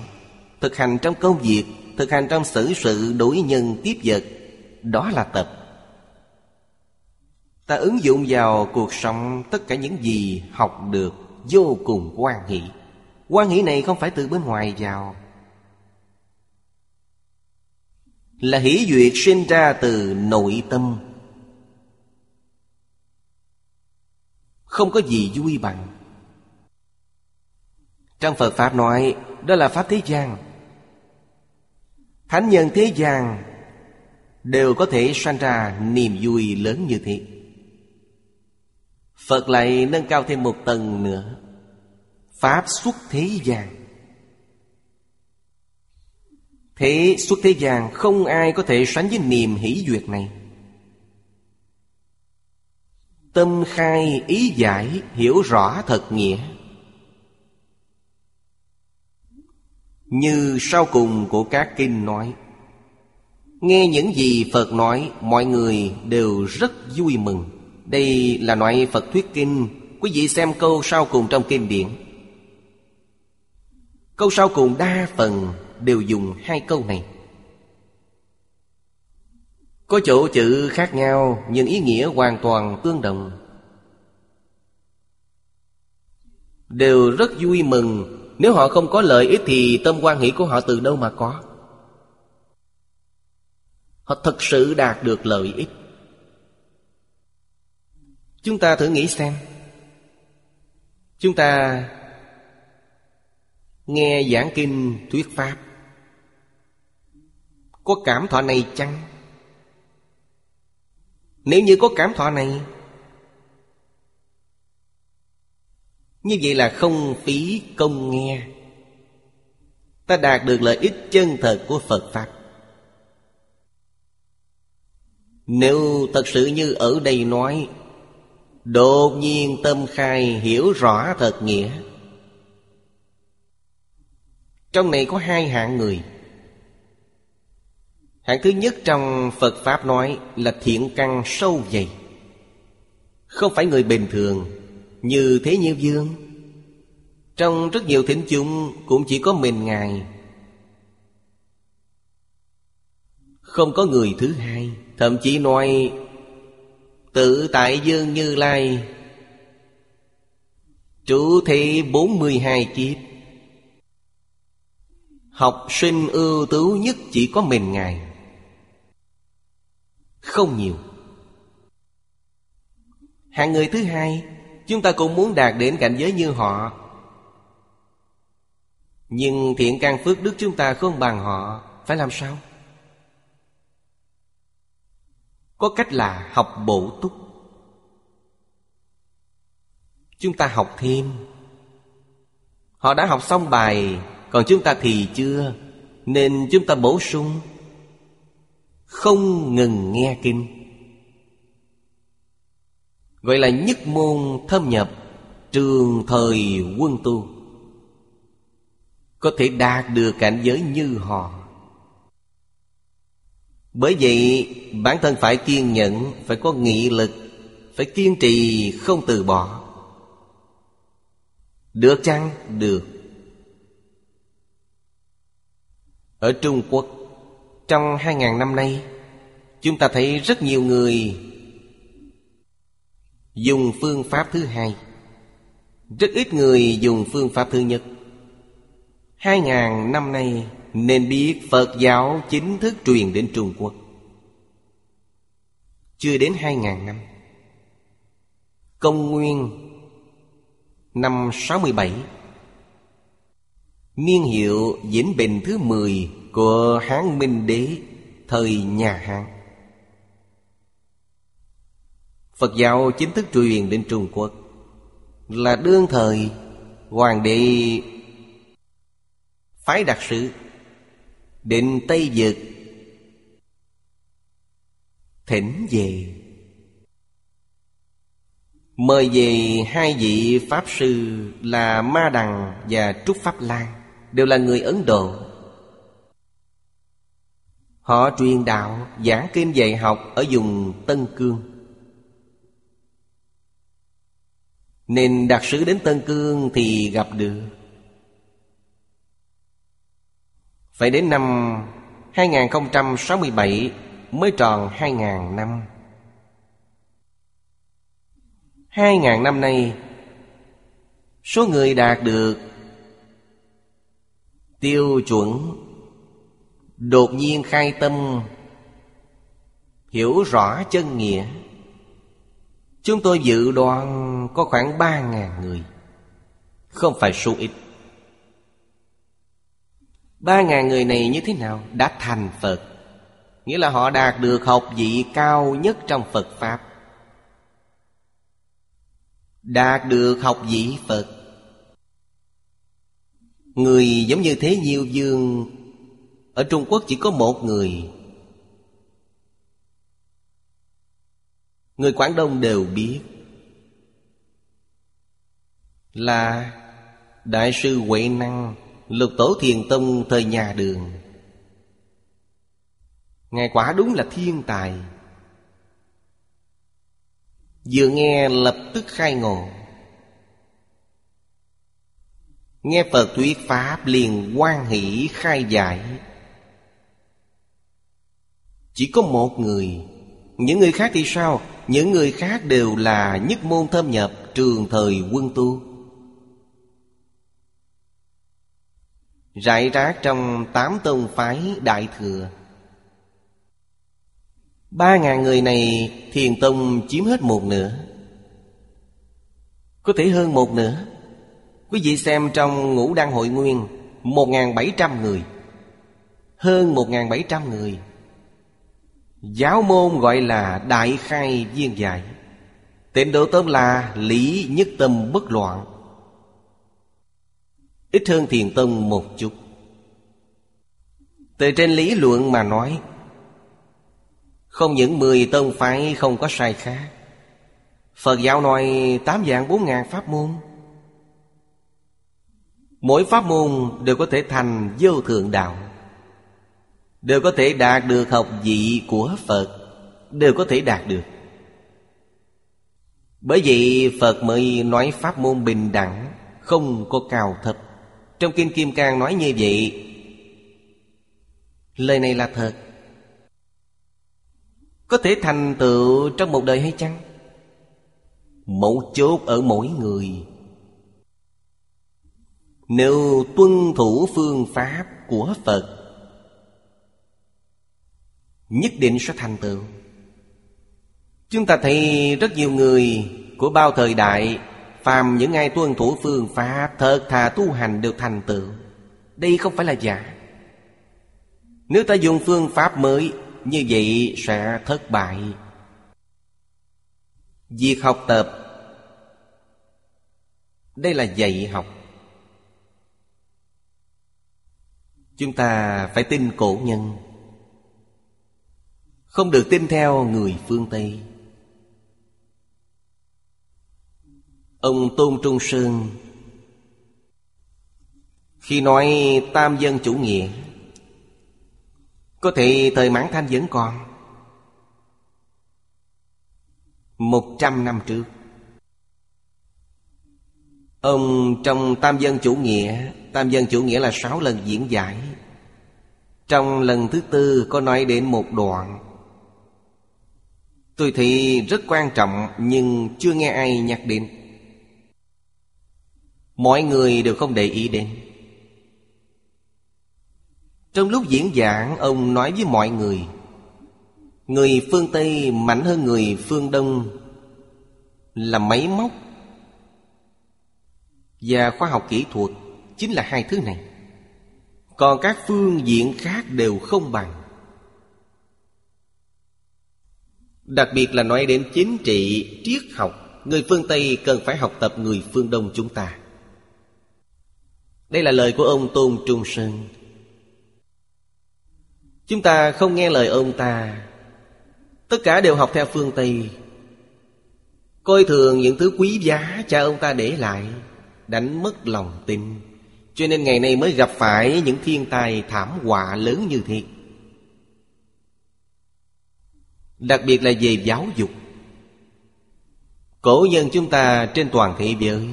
Thực hành trong công việc, Thực hành trong xử sự đối nhân tiếp vật. Đó là tập Ta ứng dụng vào cuộc sống Tất cả những gì học được Vô cùng quan hỷ. Quan hỷ này không phải từ bên ngoài vào. Là hỷ duyệt sinh ra từ nội tâm. Không có gì vui bằng. Trong Phật Pháp nói, Đó là Pháp thế gian. Thánh nhân thế gian Đều có thể sanh ra niềm vui lớn như thế. Phật lại nâng cao thêm một tầng nữa. Pháp xuất thế gian. Thế xuất thế gian không ai có thể sánh với niềm hỷ duyệt này. Tâm khai ý giải, hiểu rõ thật nghĩa. Như sau cùng của các kinh nói. Nghe những gì Phật nói, Mọi người đều rất vui mừng. Đây là loại Phật thuyết kinh. Quý vị xem câu sau cùng trong kinh điển. Câu sau cùng đa phần đều dùng hai câu này. Có chỗ chữ khác nhau, Nhưng ý nghĩa hoàn toàn tương đồng. Đều rất vui mừng. Nếu họ không có lợi ích Thì tâm quan hỷ của họ từ đâu mà có? Họ thật sự đạt được lợi ích. Chúng ta thử nghĩ xem. Chúng ta Nghe giảng kinh thuyết pháp. Có cảm thọ này chăng? Nếu như có cảm thọ này, Như vậy là không phí công nghe. Ta đạt được lợi ích chân thật của Phật Pháp. Nếu thật sự như ở đây nói Đột nhiên tâm khai hiểu rõ thật nghĩa. Trong này có hai hạng người. Hạng thứ nhất trong Phật Pháp nói là thiện căn sâu dày. Không phải người bình thường, Như Thế Nhiêu Dương Trong rất nhiều thỉnh chung cũng chỉ có mình Ngài. Không có người thứ hai, Thậm chí nói Tự tại Dương Như Lai. Trụ thị 42 kiếp. Học sinh ưu tú nhất chỉ có mình Ngài. Không nhiều. Hạng người thứ hai, chúng ta cũng muốn đạt đến cảnh giới như họ. Nhưng thiện căn phước đức chúng ta không bằng họ, phải làm sao? Có cách là học bổ túc. Chúng ta học thêm. Họ đã học xong bài, Còn chúng ta thì chưa, Nên chúng ta bổ sung. Không ngừng nghe kinh. Gọi là nhất môn thâm nhập, Trường thời quân tu. Có thể đạt được cảnh giới như họ. Bởi vậy, bản thân phải kiên nhẫn, Phải có nghị lực, Phải kiên trì, không từ bỏ. Được chăng? Được. Ở Trung Quốc, Trong hai ngàn năm nay, Chúng ta thấy rất nhiều người Dùng phương pháp thứ hai. Rất ít người dùng phương pháp thứ nhất. Hai ngàn năm nay nên biết Phật giáo chính thức truyền đến Trung Quốc. Chưa đến hai ngàn năm, Công nguyên Năm 67 Niên hiệu Vĩnh Bình thứ 10 Của Hán Minh Đế, Thời nhà Hán. Phật giáo chính thức truyền đến Trung Quốc Là đương thời Hoàng đế Phái đặc Sự Định Tây Dực Thỉnh về. Mời về hai vị Pháp Sư Là Ma Đằng và Trúc Pháp Lan, Đều là người Ấn Độ. Họ truyền đạo, giảng kinh dạy học Ở vùng Tân Cương. Nên đặc sứ đến Tân Cương thì gặp được. Phải đến năm 2067 mới tròn 2.000 năm. 2.000 năm nay, Số người đạt được Tiêu chuẩn Đột nhiên khai tâm, Hiểu rõ chân nghĩa. Chúng tôi dự đoán có khoảng 3.000 người, Không phải số ít. Ba ngàn người này như thế nào? Đã thành Phật. Nghĩa là họ đạt được học vị cao nhất trong Phật Pháp. Đạt được học vị Phật. Người giống như Thế Nhiêu Dương, Ở Trung Quốc chỉ có một người. Người Quảng Đông đều biết Là Đại sư Huệ Năng. Lục Tổ Thiền Tông thời nhà đường. Ngài quả đúng là thiên tài. Vừa nghe lập tức khai ngộ. Nghe Phật thuyết Pháp liền quan hỷ khai giải. Chỉ có một người. Những người khác thì sao? Những người khác đều là nhất môn thâm nhập trường thời quân tu. Rải rác trong tám tông phái đại thừa. Ba ngàn người này thiền tông chiếm hết một nửa. Có thể hơn một nửa. Quý vị xem trong ngũ đăng hội nguyên, Một ngàn bảy trăm người. Hơn một ngàn bảy trăm người. Giáo môn gọi là Đại Khai Viên dạy tịnh độ tóm là Lý Nhất Tâm Bất Loạn. Ít hơn Thiền Tông một chút. Từ trên lý luận mà nói, Không những mười tông phái không có sai khác. Phật giáo nói tám dạng bốn ngàn pháp môn. Mỗi pháp môn đều có thể thành vô thượng đạo, Đều có thể đạt được học vị của Phật, Đều có thể đạt được. Bởi vậy Phật mới nói pháp môn bình đẳng, Không có cao thấp. Trong Kinh Kim Cang nói như vậy, Lời này là thật. Có thể thành tựu trong một đời hay chăng? Mẫu chốt ở mỗi người. Nếu tuân thủ phương pháp của Phật, nhất định sẽ thành tựu. Chúng ta thấy rất nhiều người của bao thời đại phàm những ai tuân thủ phương pháp, thật thà tu hành được thành tựu. Đây không phải là giả. Nếu ta dùng phương pháp mới, như vậy sẽ thất bại. Việc học tập. Đây là dạy học. Chúng ta phải tin cổ nhân. Không được tin theo người phương Tây. Ông Tôn Trung Sơn. Khi nói tam dân chủ nghĩa, Có thể thời mãn thanh vẫn còn. Một trăm năm trước, Ông trong tam dân chủ nghĩa, Tam dân chủ nghĩa là sáu lần diễn giải. Trong lần thứ tư có nói đến một đoạn. Tôi thì rất quan trọng Nhưng chưa nghe ai nhắc đến. Mọi người đều không để ý đến. Trong lúc diễn giảng Ông nói với mọi người Người phương Tây mạnh hơn người phương Đông Là máy móc Và khoa học kỹ thuật Chính là hai thứ này. Còn các phương diện khác đều không bằng. Đặc biệt là nói đến chính trị, triết học Người phương Tây cần phải học tập người phương Đông chúng ta. Đây là lời của ông Tôn Trung Sơn. Chúng ta không nghe lời ông ta. Tất cả đều học theo phương Tây. Coi thường những thứ quý giá cha ông ta để lại, Đánh mất lòng tin. Cho nên ngày nay mới gặp phải những thiên tai thảm họa lớn như thế Đặc biệt là về giáo dục. Cổ nhân chúng ta trên toàn thế giới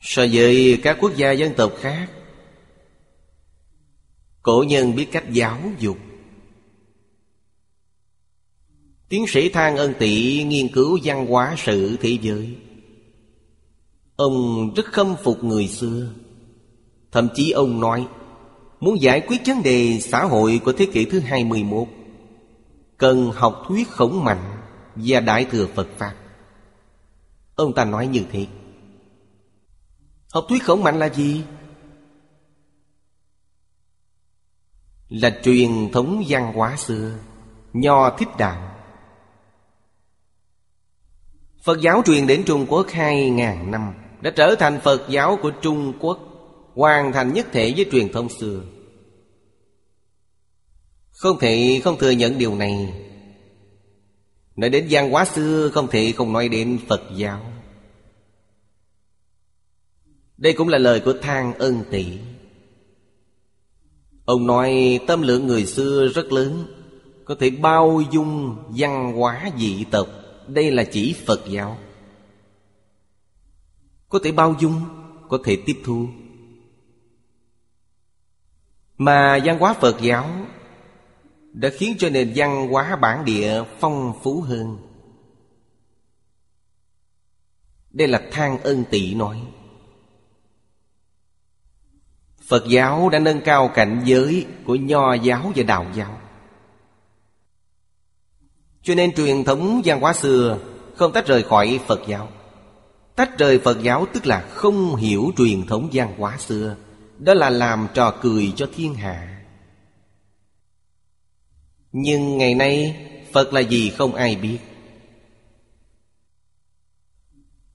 So với các quốc gia dân tộc khác, Cổ nhân biết cách giáo dục. Tiến sĩ Thang Ân Tị nghiên cứu văn hóa sự thế giới. Ông rất khâm phục người xưa. Thậm chí ông nói, Muốn giải quyết vấn đề xã hội của thế kỷ thứ 21 Cần học thuyết khổng mạnh và đại thừa Phật Pháp. Ông ta nói như thế. Học thuyết khổng mạnh là gì? Là truyền thống văn hóa xưa, Nho thích đạo Phật giáo truyền đến Trung Quốc hai ngàn năm, Đã trở thành Phật giáo của Trung Quốc, Hoàn thành nhất thể với truyền thông xưa. Không thể không thừa nhận điều này. Nói đến văn hóa xưa, Không thể không nói đến Phật giáo. Đây cũng là lời của Thang Ân Tỷ Ông nói, tâm lượng người xưa rất lớn, Có thể bao dung văn hóa dị tộc. Đây là chỉ Phật giáo. Có thể bao dung, Có thể tiếp thu. Mà văn hóa Phật giáo Đã khiến cho nền văn hóa bản địa phong phú hơn. Đây là thang ân Tỷ nói. Phật giáo đã nâng cao cảnh giới của nho giáo và đạo giáo. Cho nên truyền thống văn hóa xưa không tách rời khỏi Phật giáo. Tách rời Phật giáo tức là không hiểu truyền thống văn hóa xưa. Đó là làm trò cười cho thiên hạ. Nhưng ngày nay, Phật là gì không ai biết.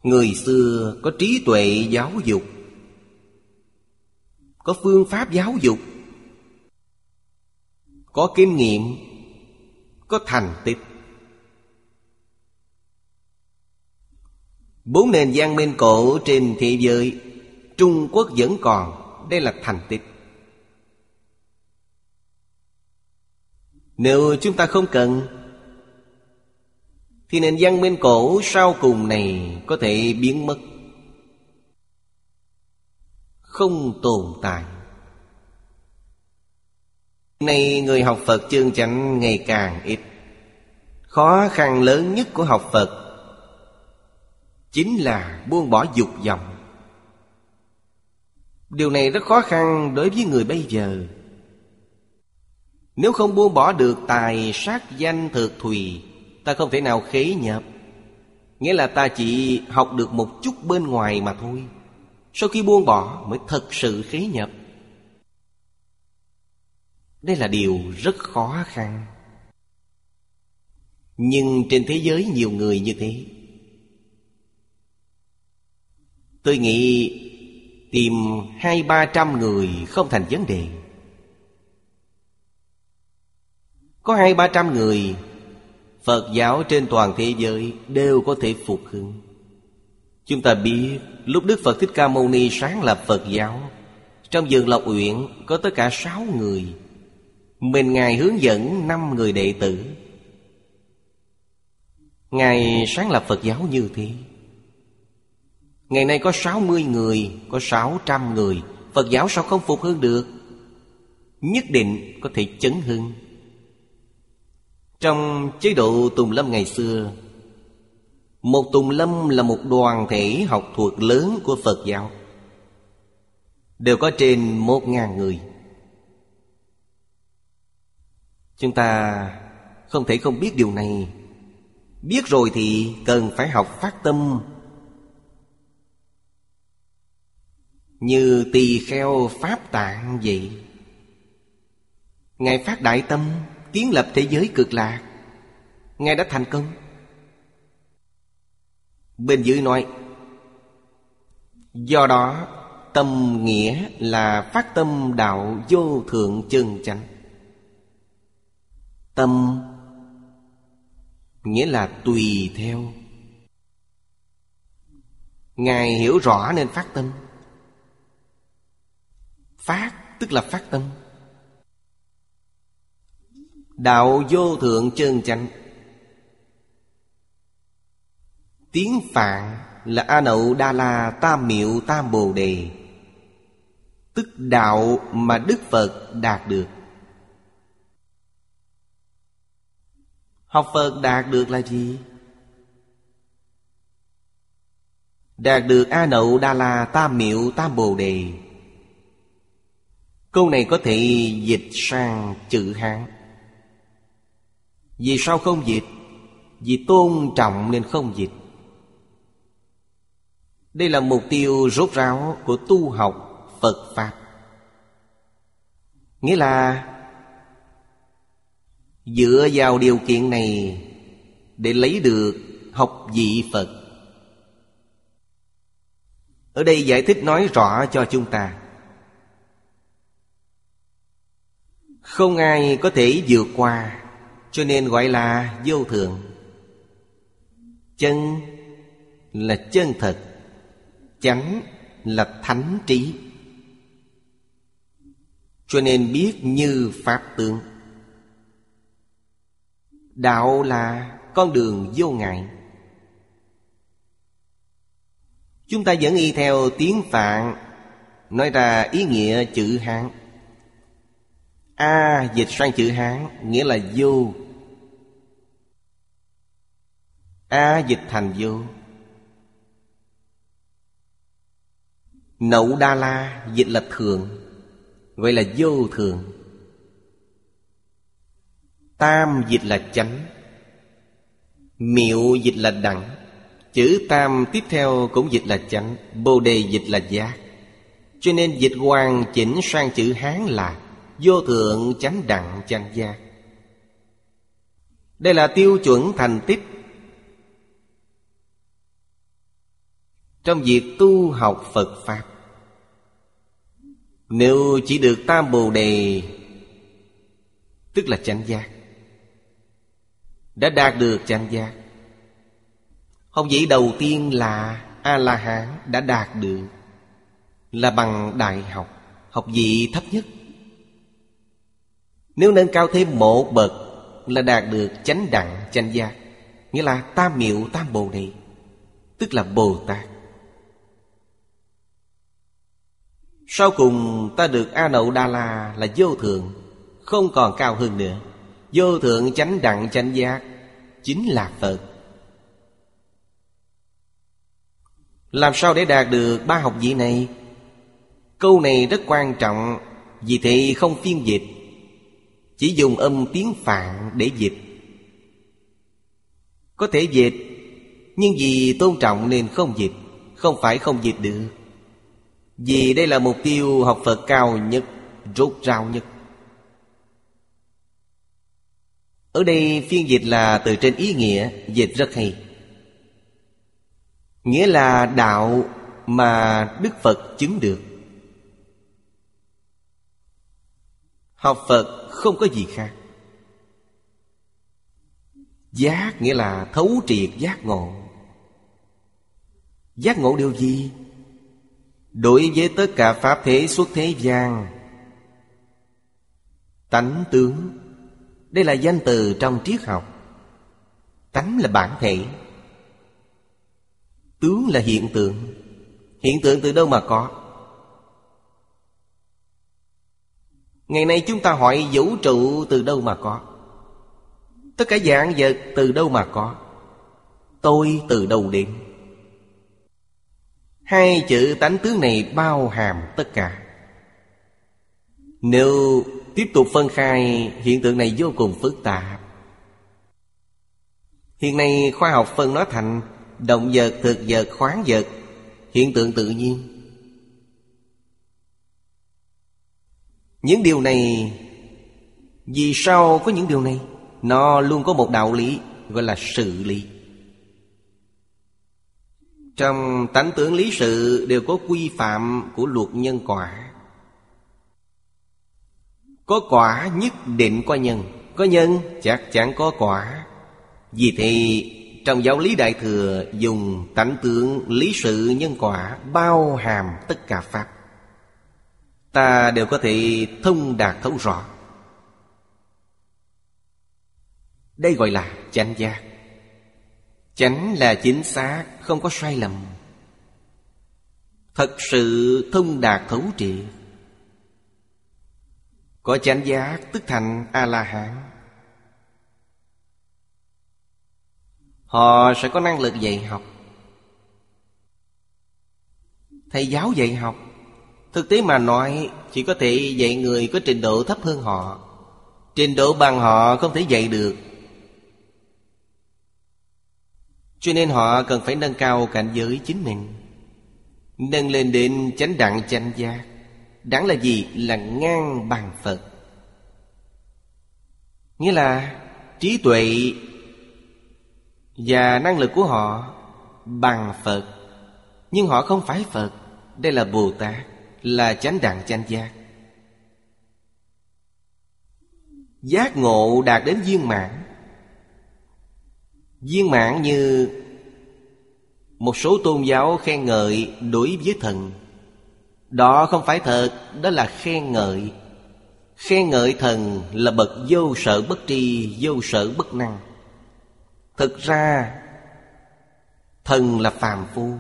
Người xưa có trí tuệ giáo dục có phương pháp giáo dục, có kinh nghiệm, có thành tích. Bốn nền văn minh cổ trên thế giới, trung quốc vẫn còn. Đây là thành tích. Nếu chúng ta không cần, thì nền văn minh cổ sau cùng này có thể biến mất không tồn tại. Nay người học Phật chương chánh ngày càng ít. Khó khăn lớn nhất của học Phật Chính là buông bỏ dục vọng. Điều này rất khó khăn đối với người bây giờ. Nếu không buông bỏ được tài sát danh thực thùy, Ta không thể nào khế nhập Nghĩa là ta chỉ học được một chút bên ngoài mà thôi sau khi buông bỏ mới thật sự khế nhập. Đây là điều rất khó khăn. Nhưng trên thế giới nhiều người như thế. Tôi nghĩ Tìm hai, ba trăm người không thành vấn đề. Có hai, ba trăm người, Phật giáo trên toàn thế giới đều có thể phục hưng. Chúng ta biết lúc Đức Phật Thích Ca Mâu Ni sáng lập Phật giáo, Trong vườn Lộc Uyển có tất cả sáu người. Mình Ngài hướng dẫn năm người đệ tử. Ngài sáng lập Phật giáo như thế. Ngày nay có 60 người, Có 600 người. Phật giáo sao không phục hưng được? Nhất định có thể chấn hưng. Trong chế độ Tùng Lâm ngày xưa một Tùng Lâm là một đoàn thể học thuật lớn của Phật giáo. Đều có trên một ngàn người. Chúng ta không thể không biết điều này. Biết rồi thì cần phải học phát tâm. Như tỳ kheo pháp tạng vậy. Ngài phát đại tâm, Kiến lập thế giới cực lạc. Ngài đã thành công. Bên dưới nói, Do đó, Tâm nghĩa là phát tâm đạo vô thượng chân chánh. Tâm Nghĩa là tùy theo. Ngài hiểu rõ nên phát tâm. Phát tức là phát tâm. Đạo vô thượng chân chánh Tiếng Phạn là A Nậu Đa La Tam Miệu Tam Bồ Đề. Tức đạo mà Đức Phật đạt được. Học Phật đạt được là gì? Đạt được A Nậu Đa La Tam Miệu Tam Bồ Đề. Câu này có thể dịch sang chữ Hán. Vì sao không dịch? Vì tôn trọng nên không dịch. Đây là mục tiêu rốt ráo của tu học Phật Pháp. Nghĩa là, Dựa vào điều kiện này Để lấy được học vị Phật. Ở đây giải thích nói rõ cho chúng ta. Không ai có thể vượt qua, Cho nên gọi là vô thượng. Chân là chân thật chắn là thánh trí. Cho nên biết như Pháp tướng. Đạo là con đường vô ngại. Chúng ta vẫn y theo tiếng Phạn, Nói ra ý nghĩa chữ Hán. A dịch sang chữ Hán nghĩa là vô. A dịch thành vô. Nậu Đa La dịch là thường Gọi là vô thường. Tam dịch là chánh, Miệu dịch là đẳng, Chữ tam tiếp theo cũng dịch là chánh, Bồ đề dịch là giác. Cho nên dịch hoàn chỉnh sang chữ Hán là Vô thượng chánh đẳng chánh giác. Đây là tiêu chuẩn thành tích Trong việc tu học Phật Pháp. Nếu chỉ được tam bồ đề, Tức là chánh giác, Đã đạt được chánh giác không vậy đầu tiên là A-la-hán đã đạt được, Là bằng đại học Học vị thấp nhất. Nếu nâng cao thêm một bậc Là đạt được chánh đẳng, chánh giác, Nghĩa là tam miệu tam bồ đề, Tức là Bồ Tát. Sau cùng ta được A Nậu Đa La là vô thượng, Không còn cao hơn nữa. Vô thượng chánh đặng chánh giác, Chính là Phật. Làm sao để đạt được ba học vị này? Câu này rất quan trọng, Vì thế không phiên dịch. Chỉ dùng âm tiếng Phạn để dịch. Có thể dịch, Nhưng vì tôn trọng nên không dịch, Không phải không dịch được. Vì đây là mục tiêu học Phật cao nhất, Rốt rao nhất. Ở đây phiên dịch là từ trên ý nghĩa, Dịch rất hay. Nghĩa là đạo mà Đức Phật chứng được. Học Phật không có gì khác. Giác nghĩa là thấu triệt giác ngộ. Giác ngộ điều gì? Đối với tất cả Pháp thế xuất thế gian, Tánh tướng, Đây là danh từ trong triết học. Tánh là bản thể, Tướng là hiện tượng. Hiện tượng từ đâu mà có? Ngày nay chúng ta hỏi vũ trụ từ đâu mà có? Tất cả dạng vật từ đâu mà có? Tôi từ đâu đến? Hai chữ tánh tướng này bao hàm tất cả. Nếu tiếp tục phân khai hiện tượng này vô cùng phức tạp. Hiện nay khoa học phân nó thành Động vật, thực vật, khoáng vật Hiện tượng tự nhiên. Những điều này Vì sao có những điều này? Nó luôn có một đạo lý Gọi là sự lý. Trong tánh tướng lý sự Đều có quy phạm của luật nhân quả. Có quả nhất định có nhân Có nhân chắc chắn có quả. Vì thế, trong giáo lý Đại Thừa Dùng tánh tướng lý sự nhân quả Bao hàm tất cả Pháp. Ta đều có thể thông đạt thấu rõ. Đây gọi là chánh giác. Chánh là chính xác, Không có sai lầm. Thật sự thông đạt thấu triệt. Có chánh giác tức thành A-la-hán. Họ sẽ có năng lực dạy học. Thầy giáo dạy học, Thực tế mà nói, Chỉ có thể dạy người có trình độ thấp hơn họ. Trình độ bằng họ không thể dạy được. Cho nên họ cần phải nâng cao cảnh giới chính mình. Nâng lên đến chánh đẳng chánh giác. Đẳng là gì? Là ngang bằng Phật. Nghĩa là trí tuệ Và năng lực của họ bằng Phật. Nhưng họ không phải Phật. Đây là Bồ Tát, là chánh đẳng chánh giác. Giác ngộ đạt đến viên mãn viên mãn như một số tôn giáo khen ngợi đối với thần. Đó không phải thật, đó là khen ngợi. Khen ngợi thần là bậc vô sở bất tri, vô sở bất năng. Thực ra, thần là phàm phu.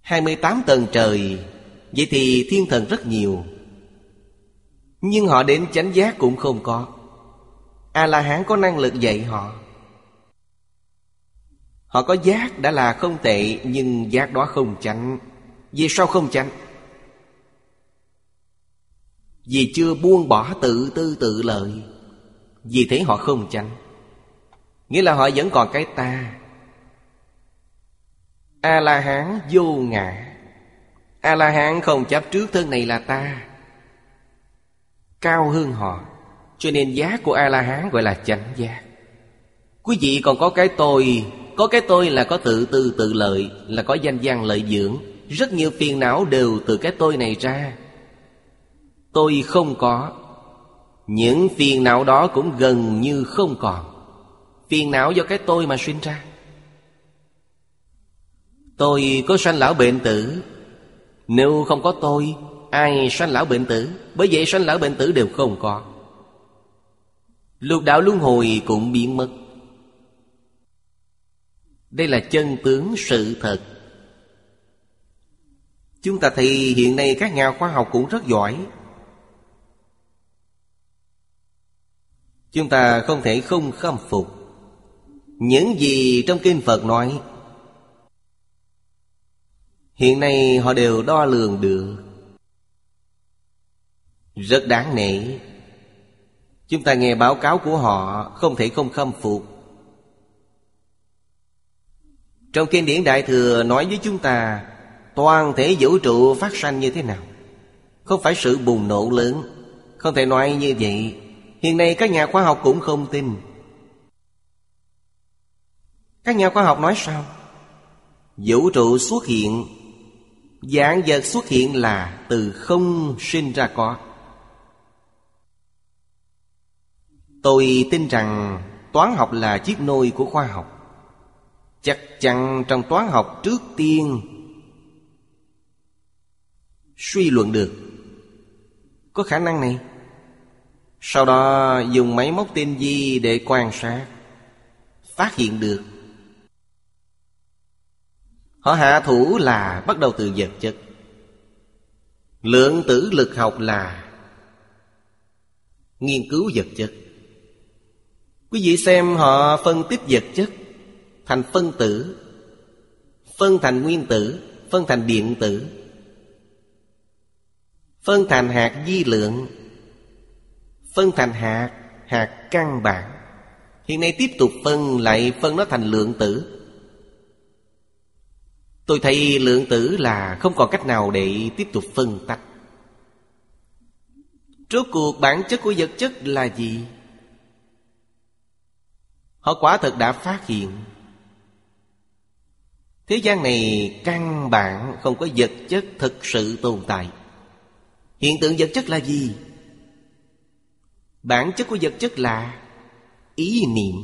28 tầng trời, Vậy thì thiên thần rất nhiều. Nhưng họ đến chánh giác cũng không có. A-la-hán có năng lực dạy họ. Họ có giác đã là không tệ, Nhưng giác đó không chánh. Vì sao không chánh? Vì chưa buông bỏ tự tư tự lợi. Vì thế họ không chánh. Nghĩa là họ vẫn còn cái ta. A-la-hán vô ngã. A-la-hán không chấp trước thân này là ta. Cao hơn họ. Cho nên giá của A-la-hán gọi là chánh giác Quý vị còn có cái tôi, Có cái tôi là có tự tư tự lợi, Là có danh văn lợi dưỡng. Rất nhiều phiền não đều từ cái tôi này ra. Tôi không có. Những phiền não đó cũng gần như không còn. Phiền não do cái tôi mà sinh ra. Tôi có sanh lão bệnh tử. Nếu không có tôi, Ai sanh lão bệnh tử? Bởi vậy sanh lão bệnh tử đều không có. Lục đạo luân hồi cũng biến mất. Đây là chân tướng sự thật. Chúng ta thì hiện nay các nhà khoa học cũng rất giỏi. Chúng ta không thể không khâm phục Những gì trong Kinh Phật nói. Hiện nay họ đều đo lường được. Rất đáng nể. Chúng ta nghe báo cáo của họ, Không thể không khâm phục. Trong kinh điển Đại Thừa nói với chúng ta, Toàn thể vũ trụ phát sanh như thế nào? Không phải sự bùng nổ lớn. Không thể nói như vậy. Hiện nay các nhà khoa học cũng không tin. Các nhà khoa học nói sao? Vũ trụ xuất hiện. Dạng vật xuất hiện là từ không sinh ra có. Tôi tin rằng toán học là chiếc nôi của khoa học. Chắc chắn trong toán học trước tiên Suy luận được. Có khả năng này. Sau đó dùng máy móc tinh vi để quan sát, Phát hiện được. Họ hạ thủ là bắt đầu từ vật chất. Lượng tử lực học là Nghiên cứu vật chất. Quý vị xem họ phân tích vật chất Thành phân tử, Phân thành nguyên tử, Phân thành điện tử. Phân thành hạt di lượng, Phân thành hạt Hạt căn bản. Hiện nay tiếp tục phân lại phân nó thành lượng tử. Tôi thấy lượng tử là không còn cách nào để tiếp tục phân tách. Rốt cuộc bản chất của vật chất là gì? Họ quả thực đã phát hiện. Thế gian này căn bản không có vật chất thực sự tồn tại. Hiện tượng vật chất là gì? Bản chất của vật chất là ý niệm.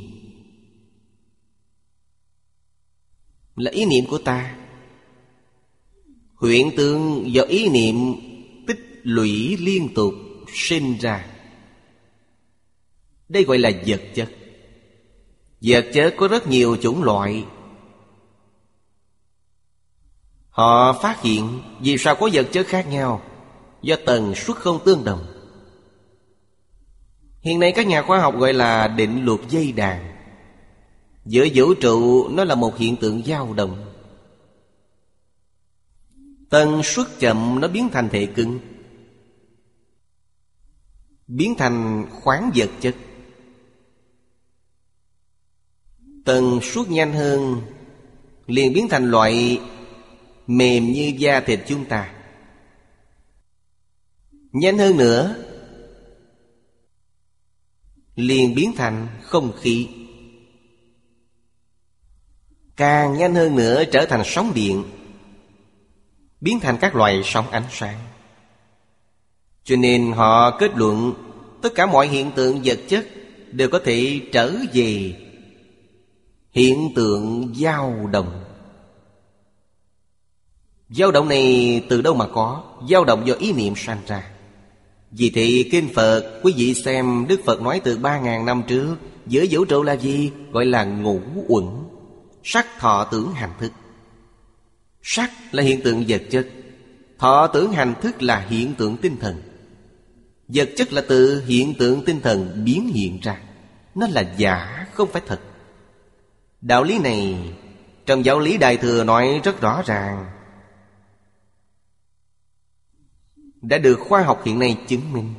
Là ý niệm của ta. Huyện tượng do ý niệm tích lũy liên tục sinh ra. Đây gọi là vật chất. Vật chất có rất nhiều chủng loại. Họ phát hiện, vì sao có vật chất khác nhau? Do tần suất không tương đồng. Hiện nay các nhà khoa học gọi là định luật dây đàn. Giữa vũ trụ, nó là một hiện tượng dao động. Tần suất chậm, nó biến thành thể cứng. Biến thành khoáng vật chất. Tần suất nhanh hơn, Liền biến thành loại mềm như da thịt chúng ta. Nhanh hơn nữa, Liền biến thành không khí. Càng nhanh hơn nữa trở thành sóng điện, Biến thành các loài sóng ánh sáng. Cho nên họ kết luận, Tất cả mọi hiện tượng vật chất Đều có thể trở về Hiện tượng dao động. Dao động này từ đâu mà có? Dao động do ý niệm sanh ra. Vì thì Kinh Phật, Quý vị xem Đức Phật nói từ ba ngàn năm trước Giữa vũ trụ là gì? Gọi là ngũ uẩn, Sắc thọ tưởng hành thức. Sắc là hiện tượng vật chất, Thọ tưởng hành thức là hiện tượng tinh thần. Vật chất là từ hiện tượng tinh thần biến hiện ra, Nó là giả, không phải thật. Đạo lý này Trong giáo lý Đại Thừa nói rất rõ ràng. Đã được khoa học hiện nay chứng minh.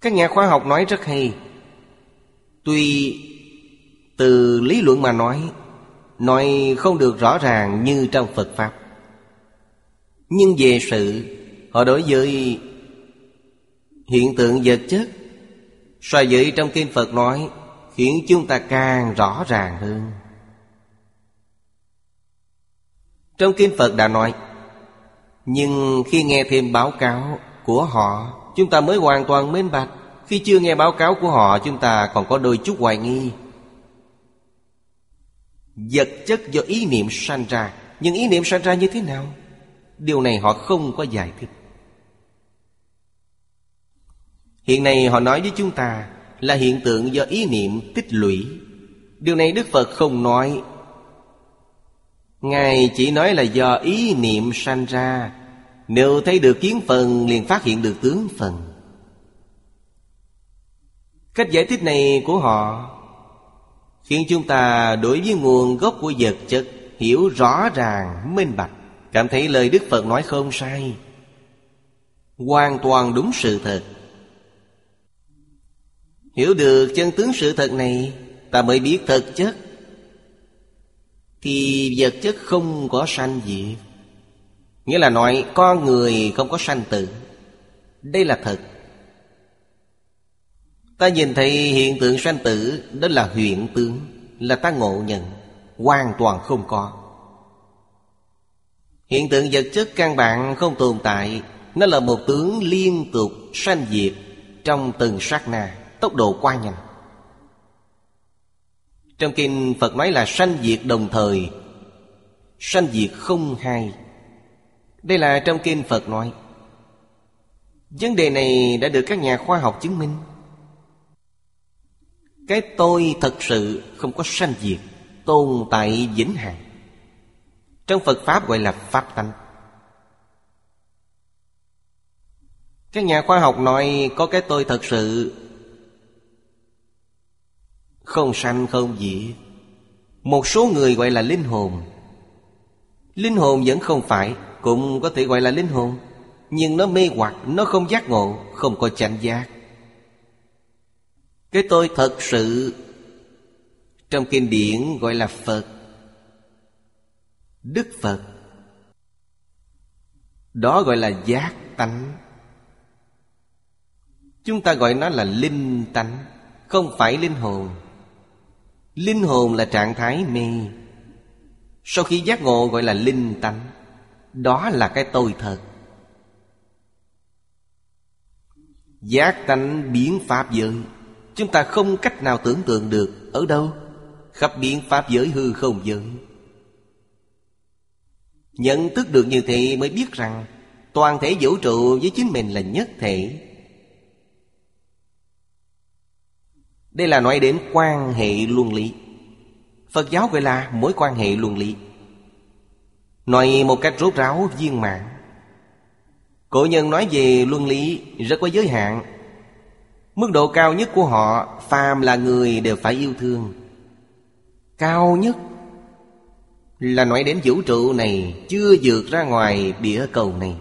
Các nhà khoa học nói rất hay. Tuy từ lý luận mà nói Nói không được rõ ràng như trong Phật Pháp. Nhưng về sự, Họ đối với hiện tượng vật chất, So với trong Kinh Phật nói Khiến chúng ta càng rõ ràng hơn. Trong Kinh Phật đã nói, Nhưng khi nghe thêm báo cáo của họ, Chúng ta mới hoàn toàn minh bạch. Khi chưa nghe báo cáo của họ, Chúng ta còn có đôi chút hoài nghi. Vật chất do ý niệm sanh ra, Nhưng ý niệm sanh ra như thế nào? Điều này họ không có giải thích. Hiện nay họ nói với chúng ta là hiện tượng do ý niệm tích lũy. Điều này Đức Phật không nói. Ngài chỉ nói là do ý niệm sanh ra. Nếu thấy được kiến phần liền phát hiện được tướng phần. Cách giải thích này của họ Khiến chúng ta đối với nguồn gốc của vật chất Hiểu rõ ràng, minh bạch. Cảm thấy lời Đức Phật nói không sai. Hoàn toàn đúng sự thật. Hiểu được chân tướng sự thật này, Ta mới biết thật chất. Thì vật chất không có sanh diệt. Nghĩa là nói, con người không có sanh tử. Đây là thật. Ta nhìn thấy hiện tượng sanh tử, Đó là huyện tướng Là ta ngộ nhận, Hoàn toàn không có. Hiện tượng vật chất căn bản không tồn tại, Nó là một tướng liên tục sanh diệt Trong từng sát na. Tốc độ quá nhanh. Trong kinh Phật nói là sanh diệt đồng thời, Sanh diệt không hai. Đây là trong kinh Phật nói. Vấn đề này đã được các nhà khoa học chứng minh. Cái tôi thật sự không có sanh diệt, Tồn tại vĩnh hằng. Trong Phật Pháp gọi là Pháp tánh. Các nhà khoa học nói có cái tôi thật sự không sanh không diệt. Một số người gọi là linh hồn. Linh hồn vẫn không phải, Cũng có thể gọi là linh hồn, Nhưng nó mê hoặc, Nó không giác ngộ, Không có chánh giác. Cái tôi thật sự, Trong kinh điển gọi là Phật. Đức Phật. Đó gọi là giác tánh. Chúng ta gọi nó là linh tánh, Không phải linh hồn. Linh hồn là trạng thái mê. Sau khi giác ngộ gọi là linh tánh, Đó là cái tôi thật Giác tánh biến pháp giới. Chúng ta không cách nào tưởng tượng được Ở đâu? Khắp biến pháp giới hư không giới. Nhận thức được như thế mới biết rằng Toàn thể vũ trụ với chính mình là nhất thể. Đây là nói đến quan hệ luân lý. Phật giáo gọi là mối quan hệ luân lý. Nói một cách rốt ráo, viên mãn. Cổ nhân nói về luân lý rất có giới hạn. Mức độ cao nhất của họ, Phàm là người đều phải yêu thương. Cao nhất Là nói đến vũ trụ này, Chưa vượt ra ngoài địa cầu này.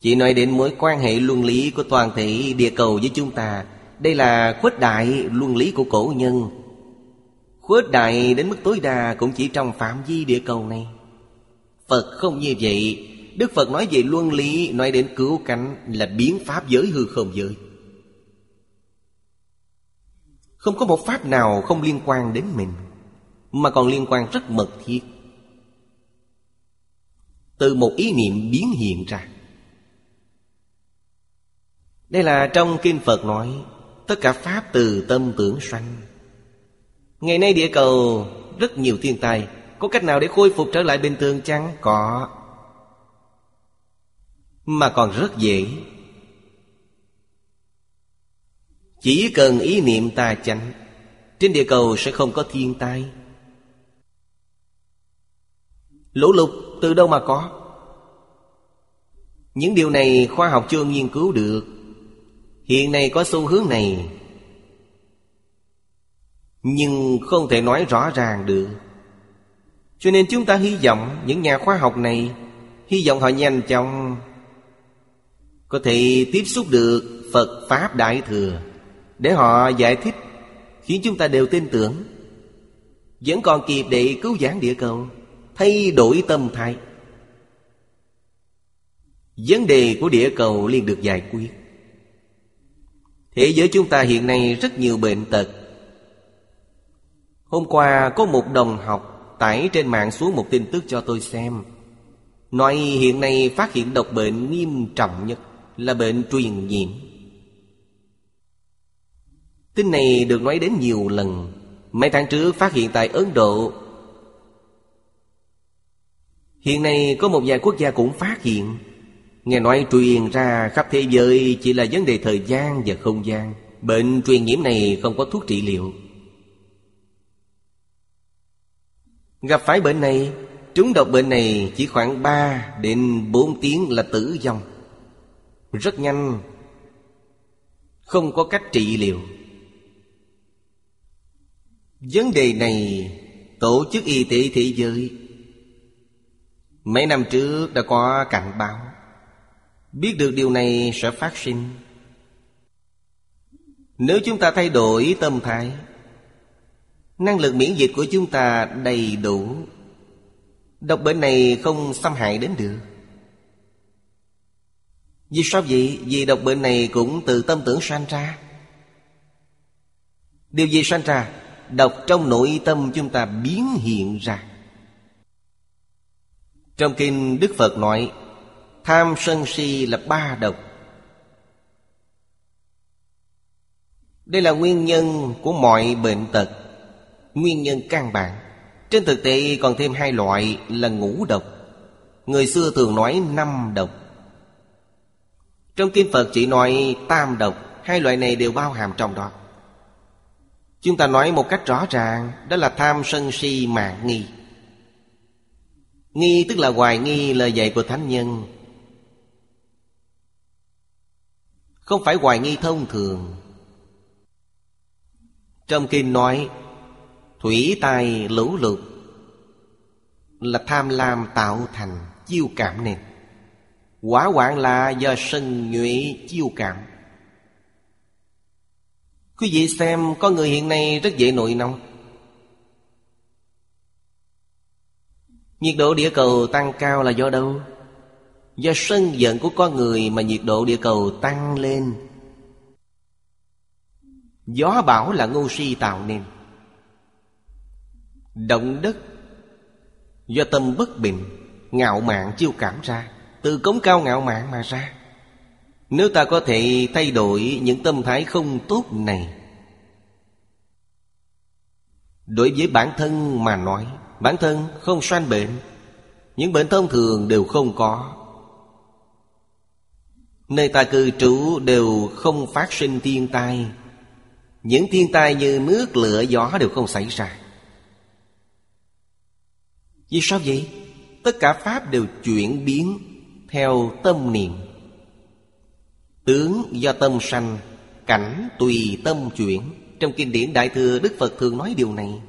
Chỉ nói đến mối quan hệ luân lý Của toàn thể địa cầu với chúng ta đây là khuếch đại luân lý của cổ nhân. Khuếch đại đến mức tối đa cũng chỉ trong phạm vi địa cầu này. Phật không như vậy. Đức Phật nói về luân lý, Nói đến cứu cánh là biến pháp giới hư không giới. Không có một pháp nào không liên quan đến mình, Mà còn liên quan rất mật thiết. Từ một ý niệm biến hiện ra. Đây là trong Kinh Phật nói Tất cả Pháp từ tâm tưởng sanh. Ngày nay địa cầu, rất nhiều thiên tai Có cách nào để khôi phục trở lại bình thường chăng? Có. Mà còn rất dễ. Chỉ cần ý niệm ta chánh, Trên địa cầu sẽ không có thiên tai. Lũ lụt từ đâu mà có? Những điều này khoa học chưa nghiên cứu được. Hiện nay có xu hướng này. Nhưng không thể nói rõ ràng được. Cho nên chúng ta hy vọng những nhà khoa học này, Hy vọng họ nhanh chóng Có thể tiếp xúc được Phật Pháp Đại Thừa Để họ giải thích, Khiến chúng ta đều tin tưởng. Vẫn còn kịp để cứu giảng địa cầu, Thay đổi tâm thái. Vấn đề của địa cầu liền được giải quyết. Thế giới chúng ta hiện nay rất nhiều bệnh tật. Hôm qua có một đồng học tải trên mạng xuống một tin tức cho tôi xem. Nói hiện nay phát hiện độc bệnh nghiêm trọng nhất là bệnh truyền nhiễm. Tin này được nói đến nhiều lần. Mấy tháng trước phát hiện tại Ấn Độ. Hiện nay có một vài quốc gia cũng phát hiện. Nghe nói truyền ra khắp thế giới chỉ là vấn đề thời gian và không gian. Bệnh truyền nhiễm này không có thuốc trị liệu. Gặp phải bệnh này, Trúng độc bệnh này chỉ khoảng 3 đến 4 tiếng là tử vong. Rất nhanh, Không có cách trị liệu. Vấn đề này Tổ chức Y tế Thế giới Mấy năm trước đã có cảnh báo. Biết được điều này sẽ phát sinh Nếu chúng ta thay đổi tâm thái, Năng lực miễn dịch của chúng ta đầy đủ, Độc bệnh này không xâm hại đến được Vì sao vậy? Vì độc bệnh này cũng từ tâm tưởng sanh ra Điều gì sanh ra? Độc trong nội tâm chúng ta biến hiện ra Trong kinh Đức Phật nói Tham sân si là ba độc Đây là nguyên nhân của mọi bệnh tật, Nguyên nhân căn bản. Trên thực tế còn thêm hai loại là ngũ độc. Người xưa thường nói năm độc. Trong Kinh Phật chỉ nói tam độc, Hai loại này đều bao hàm trong đó. Chúng ta nói một cách rõ ràng, Đó là tham sân si mạng nghi. Nghi tức là hoài nghi lời dạy của Thánh Nhân. Không phải hoài nghi thông thường. Trong kinh nói, Thủy tài lũ lụt Là tham lam tạo thành chiêu cảm nên Quả hoạn là do sân nhuệ chiêu cảm. Quý vị xem có người hiện nay rất dễ nổi nóng. Nhiệt độ địa cầu tăng cao là do đâu? Do sân giận của con người mà nhiệt độ địa cầu tăng lên. Gió bão là ngu si tạo nên. Động đất Do tâm bất bình, Ngạo mạn chiêu cảm ra. Từ cống cao ngạo mạn mà ra. Nếu ta có thể thay đổi những tâm thái không tốt này, Đối với bản thân mà nói, Bản thân không sanh bệnh, Những bệnh thông thường đều không có. Nơi ta cư trú đều không phát sinh thiên tai. Những thiên tai như nước, lửa, gió đều không xảy ra. Vì sao vậy? Tất cả Pháp đều chuyển biến Theo tâm niệm. Tướng do tâm sanh, Cảnh tùy tâm chuyển. Trong kinh điển Đại Thừa, Đức Phật thường nói điều này.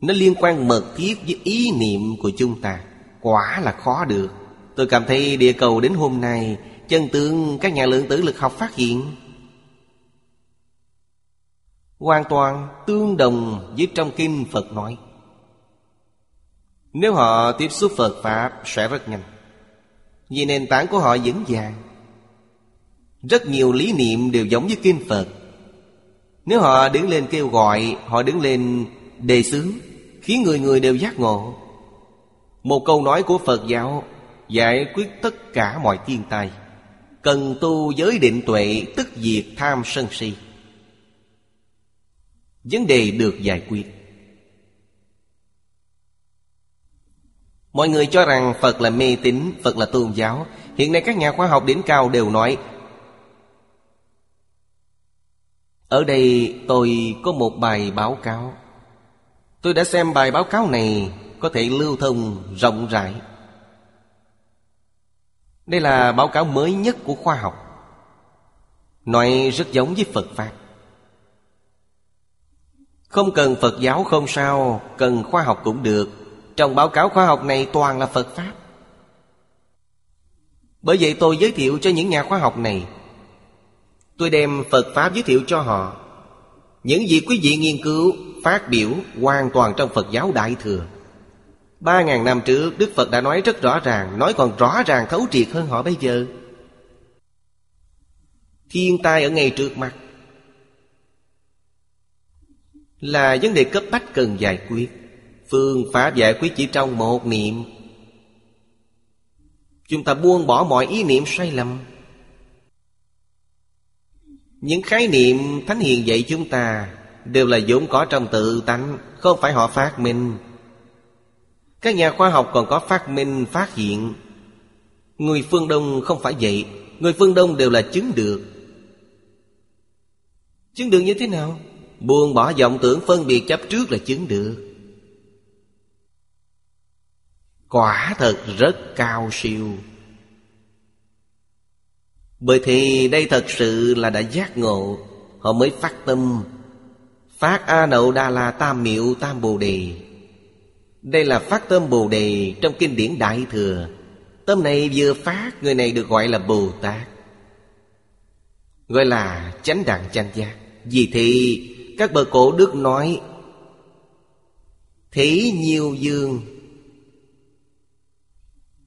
Nó liên quan mật thiết với ý niệm của chúng ta. Quả là khó được. Tôi cảm thấy địa cầu đến hôm nay, Chân tướng các nhà lượng tử lực học phát hiện. Hoàn toàn tương đồng với trong kinh Phật nói. Nếu họ tiếp xúc Phật Pháp, sẽ rất nhanh. Vì nền tảng của họ vững vàng. Rất nhiều lý niệm đều giống với kinh Phật. Nếu họ đứng lên kêu gọi, Họ đứng lên đề xướng, Khiến người người đều giác ngộ. Một câu nói của Phật giáo Giải quyết tất cả mọi thiên tai. Cần tu giới định tuệ, Tức diệt tham sân si. Vấn đề được giải quyết. Mọi người cho rằng Phật là mê tín, Phật là tôn giáo. Hiện nay các nhà khoa học đỉnh cao đều nói, Ở đây tôi có một bài báo cáo. Tôi đã xem bài báo cáo này Có thể lưu thông rộng rãi. Đây là báo cáo mới nhất của khoa học, Nói rất giống với Phật Pháp. Không cần Phật giáo không sao, Cần khoa học cũng được. Trong báo cáo khoa học này toàn là Phật Pháp. Bởi vậy tôi giới thiệu cho những nhà khoa học này. Tôi đem Phật Pháp giới thiệu cho họ. Những gì quý vị nghiên cứu, phát biểu hoàn toàn trong Phật giáo Đại Thừa. Ba ngàn năm trước, Đức Phật đã nói rất rõ ràng, Nói còn rõ ràng thấu triệt hơn họ bây giờ. Thiên tai ở ngay trước mặt Là vấn đề cấp bách cần giải quyết, Phương pháp giải quyết chỉ trong một niệm. Chúng ta buông bỏ mọi ý niệm sai lầm. Những khái niệm Thánh Hiền dạy chúng ta Đều là vốn có trong tự tánh, Không phải họ phát minh. Các nhà khoa học còn có phát minh, phát hiện. Người phương Đông không phải vậy. Người phương Đông đều là chứng được. Chứng được như thế nào? Buông bỏ vọng tưởng phân biệt chấp trước là chứng được. Quả thật rất cao siêu. Bởi thì đây thật sự là đã giác ngộ. Họ mới phát tâm. Phát A Nậu Đà La Tam Miệu Tam Bồ Đề. Đây là phát tâm Bồ Đề trong kinh điển Đại Thừa. Tâm này vừa phát, Người này được gọi là Bồ Tát. Gọi là chánh đẳng chánh giác. Vì thì các bậc cổ đức nói, Thế nhiều dương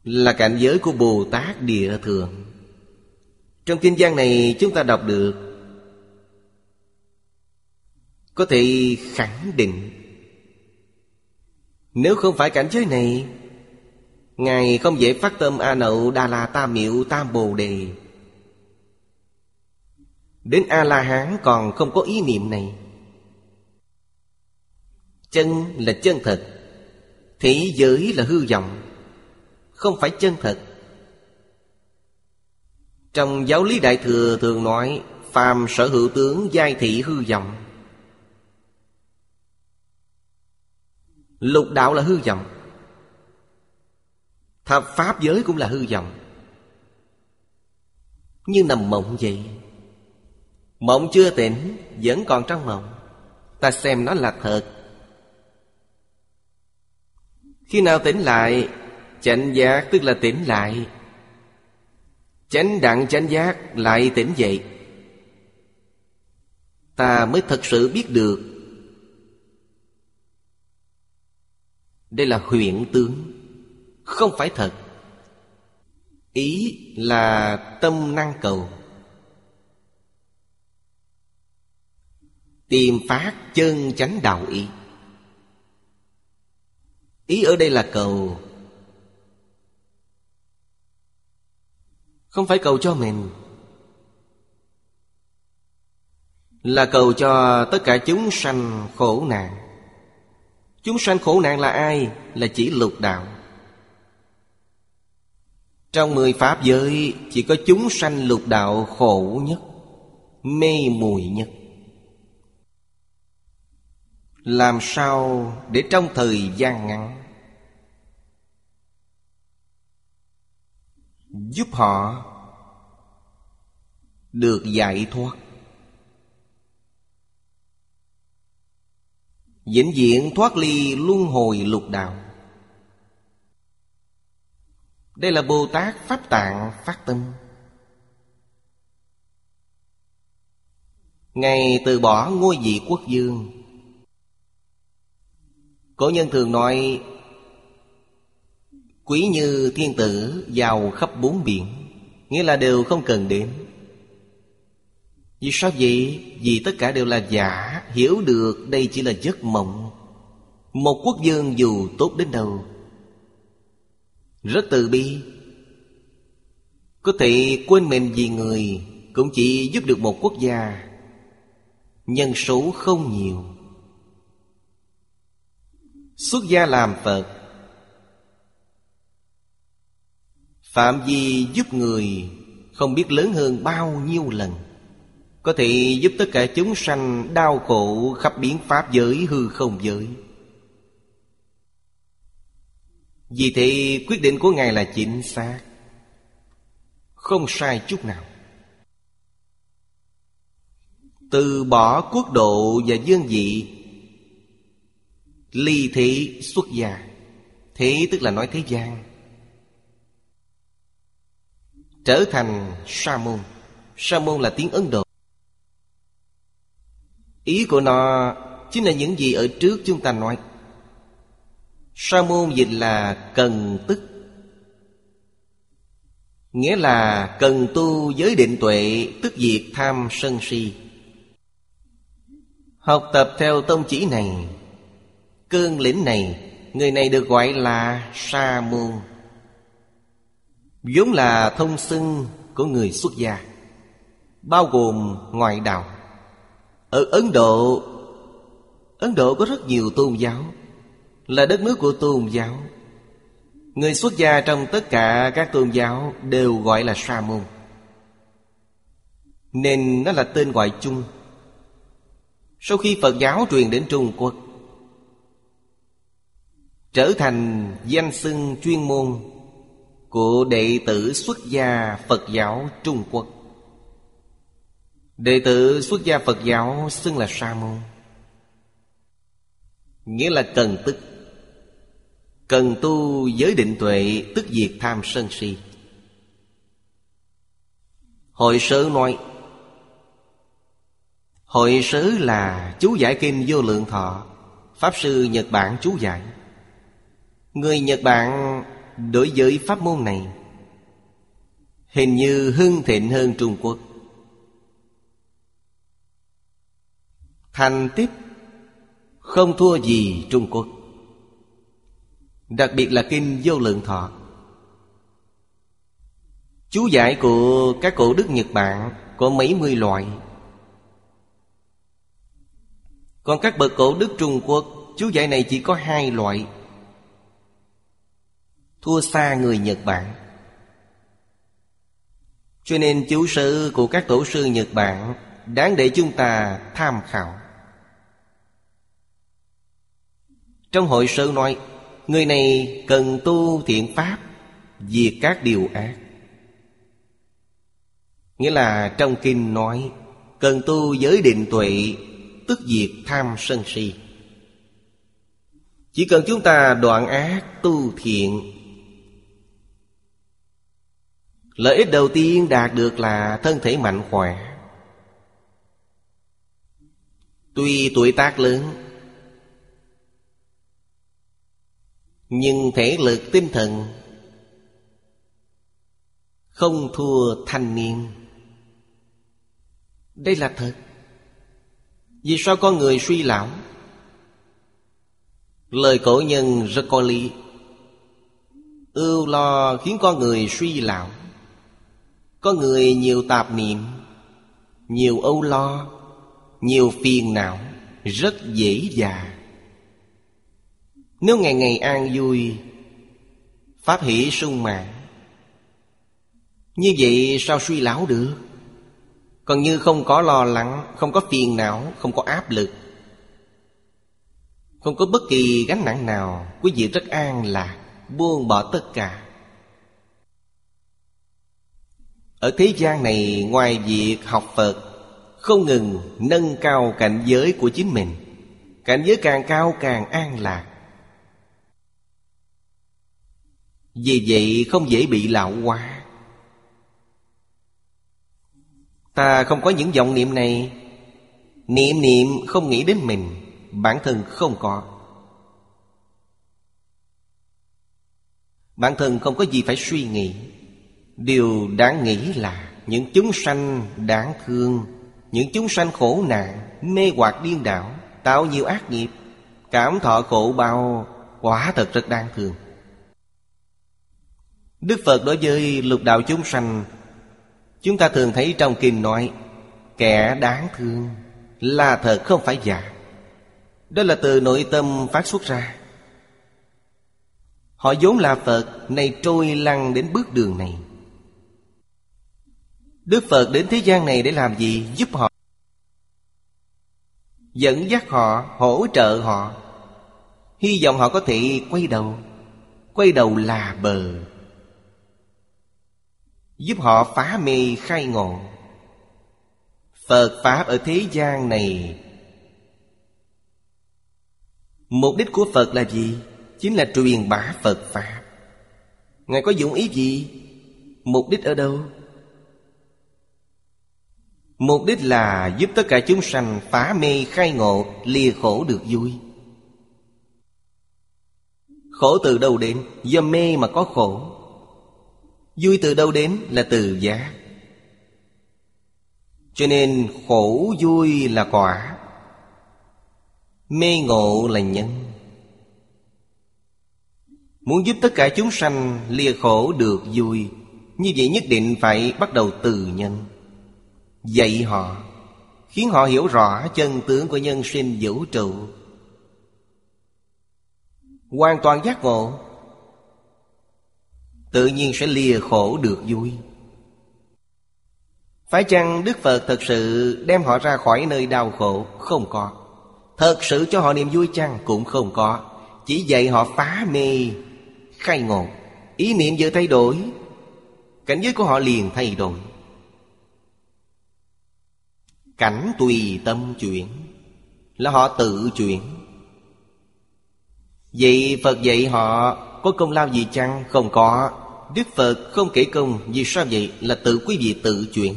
Là cảnh giới của Bồ Tát Địa Thường Trong kinh văn này chúng ta đọc được, Có thể khẳng định nếu không phải cảnh giới này, Ngài không dễ phát tâm A Nậu Đà La Tam Miệu Tam Bồ Đề. Đến A-la-hán còn không có ý niệm này. Chân là chân thật, Thế giới là hư vọng, Không phải chân thật. Trong giáo lý Đại Thừa thường nói, Phàm sở hữu tướng giai thị hư vọng. Lục đạo là hư vọng. Thập pháp giới cũng là hư vọng. Như nằm mộng vậy, Mộng chưa tỉnh, Vẫn còn trong mộng. Ta xem nó là thật. Khi nào tỉnh lại, Chánh giác tức là tỉnh lại. Chánh đặng chánh giác lại tỉnh dậy. Ta mới thật sự biết được Đây là huyện tướng. Không phải thật. Ý là tâm năng cầu. Tìm phát chân chánh đạo ý. Ý ở đây là cầu. Không phải cầu cho mình. Là cầu cho tất cả chúng sanh khổ nạn. Chúng sanh khổ nạn là ai? Là chỉ lục đạo. Trong mười pháp giới, Chỉ có chúng sanh lục đạo khổ nhất, Mê mùi nhất. Làm sao để trong thời gian ngắn, giúp họ được giải thoát? Vĩnh viễn thoát ly luân hồi lục đạo. Đây là bồ tát pháp tạng phát tâm. Ngày từ bỏ ngôi vị quốc dương. Cổ nhân thường nói, Quý như thiên tử giàu khắp bốn biển, Nghĩa là đều không cần đến. Vì sao vậy? Vì tất cả đều là giả, Hiểu được đây chỉ là giấc mộng. Một quốc dương dù tốt đến đâu. Rất từ bi. Có thể quên mình vì người Cũng chỉ giúp được một quốc gia. Nhân số không nhiều. Xuất gia làm Phật. Phạm vi giúp người Không biết lớn hơn bao nhiêu lần. Có thể giúp tất cả chúng sanh Đau khổ khắp biến pháp giới hư không giới. Vì thế, quyết định của Ngài là chính xác. Không sai chút nào. Từ bỏ quốc độ và dương vị, Ly thế xuất gia. Thế tức là nói thế gian. Trở thành sa môn Sa môn là tiếng Ấn Độ. Ý của nó chính là những gì ở trước chúng ta nói. Sa môn dịch là cần tức. Nghĩa là cần tu giới định tuệ, Tức diệt tham sân si. Học tập theo tông chỉ này, Cương lĩnh này, Người này được gọi là Sa môn vốn là thông xưng của người xuất gia, Bao gồm ngoại đạo. Ở Ấn Độ Ấn Độ có rất nhiều tôn giáo, Là đất nước của tôn giáo. Người xuất gia trong tất cả các tôn giáo Đều gọi là sa môn. Nên nó là tên gọi chung. Sau khi Phật giáo truyền đến Trung Quốc, trở thành danh xưng chuyên môn của đệ tử xuất gia Phật giáo Trung Quốc. Đệ tử xuất gia Phật giáo xưng là Sa môn. Nghĩa là cần tức. Cần tu giới định tuệ, Tức diệt tham sân si. Hội sớ nói, Hội sớ là chú giải kinh vô lượng thọ, Pháp sư Nhật Bản chú giải. Người Nhật Bản đối với pháp môn này, Hình như hưng thịnh hơn Trung Quốc. Thành tích Không thua gì Trung Quốc, Đặc biệt là kinh vô lượng thọ. Chú giải của các cổ đức Nhật Bản Có mấy mươi loại. Còn các bậc cổ đức Trung Quốc, Chú giải này chỉ có hai loại. Thua xa người Nhật Bản. Cho nên chú sư của các tổ sư Nhật Bản Đáng để chúng ta tham khảo. Trong hội sơ nói, Người này cần tu thiện pháp, Diệt các điều ác. Nghĩa là trong kinh nói, Cần tu giới định tuệ, Tức diệt tham sân si. Chỉ cần chúng ta đoạn ác tu thiện, Lợi ích đầu tiên đạt được là thân thể mạnh khỏe. Tuy tuổi tác lớn Nhưng thể lực tinh thần Không thua thanh niên. Đây là thật. Vì sao con người suy lão? Lời cổ nhân rất có lý Ưu lo khiến con người suy lão. Có người nhiều tạp niệm, Nhiều âu lo, Nhiều phiền não, Rất dễ già nếu ngày ngày an vui, Pháp hỷ sung mãn. Như vậy sao suy lão được? Còn như không có lo lắng, Không có phiền não, Không có áp lực. Không có bất kỳ gánh nặng nào, Quý vị rất an lạc, Buông bỏ tất cả. Ở thế gian này, Ngoài việc học Phật, Không ngừng nâng cao cảnh giới của chính mình. Cảnh giới càng cao càng an lạc. Vì vậy không dễ bị lão hóa Ta không có những vọng niệm này. Niệm niệm không nghĩ đến mình, Bản thân không có. Bản thân không có gì phải suy nghĩ. Điều đáng nghĩ là Những chúng sanh đáng thương, Những chúng sanh khổ nạn, Mê hoặc điên đảo, Tạo nhiều ác nghiệp, Cảm thọ khổ bao, Quả thật rất đáng thương. Đức Phật đối với lục đạo chúng sanh Chúng ta thường thấy trong kinh nói Kẻ đáng thương Là thật không phải giả. Đó là từ nội tâm phát xuất ra. Họ vốn là Phật Này trôi lăn đến bước đường này. Đức Phật đến thế gian này để làm gì? Giúp họ. Dẫn dắt họ, hỗ trợ họ. Hy vọng họ có thể quay đầu Quay đầu là bờ. Giúp họ phá mê khai ngộ Phật Pháp ở thế gian này, Mục đích của Phật là gì? Chính là truyền bá Phật Pháp Ngài có dụng ý gì? Mục đích ở đâu? Mục đích là giúp tất cả chúng sanh phá mê khai ngộ, Lìa khổ được vui Khổ từ đâu đến? Do mê mà có khổ Vui từ đâu đến là từ giác Cho nên khổ vui là quả, Mê ngộ là nhân. Muốn giúp tất cả chúng sanh lìa khổ được vui, Như vậy nhất định phải bắt đầu từ nhân. Dạy họ, Khiến họ hiểu rõ chân tướng của nhân sinh vũ trụ. Hoàn toàn giác ngộ Tự nhiên sẽ lìa khổ được vui. Phải chăng Đức Phật thật sự đem họ ra khỏi nơi đau khổ? Không có. Thật sự cho họ niềm vui chăng? Cũng không có. Chỉ dạy họ phá mê, Khai ngộ. Ý niệm vừa thay đổi, Cảnh giới của họ liền thay đổi. Cảnh tùy tâm chuyển, Là họ tự chuyển. Vậy Phật dạy họ Có công lao gì chăng? Không có. Đức Phật không kể công Vì sao vậy là tự quý vị tự chuyển.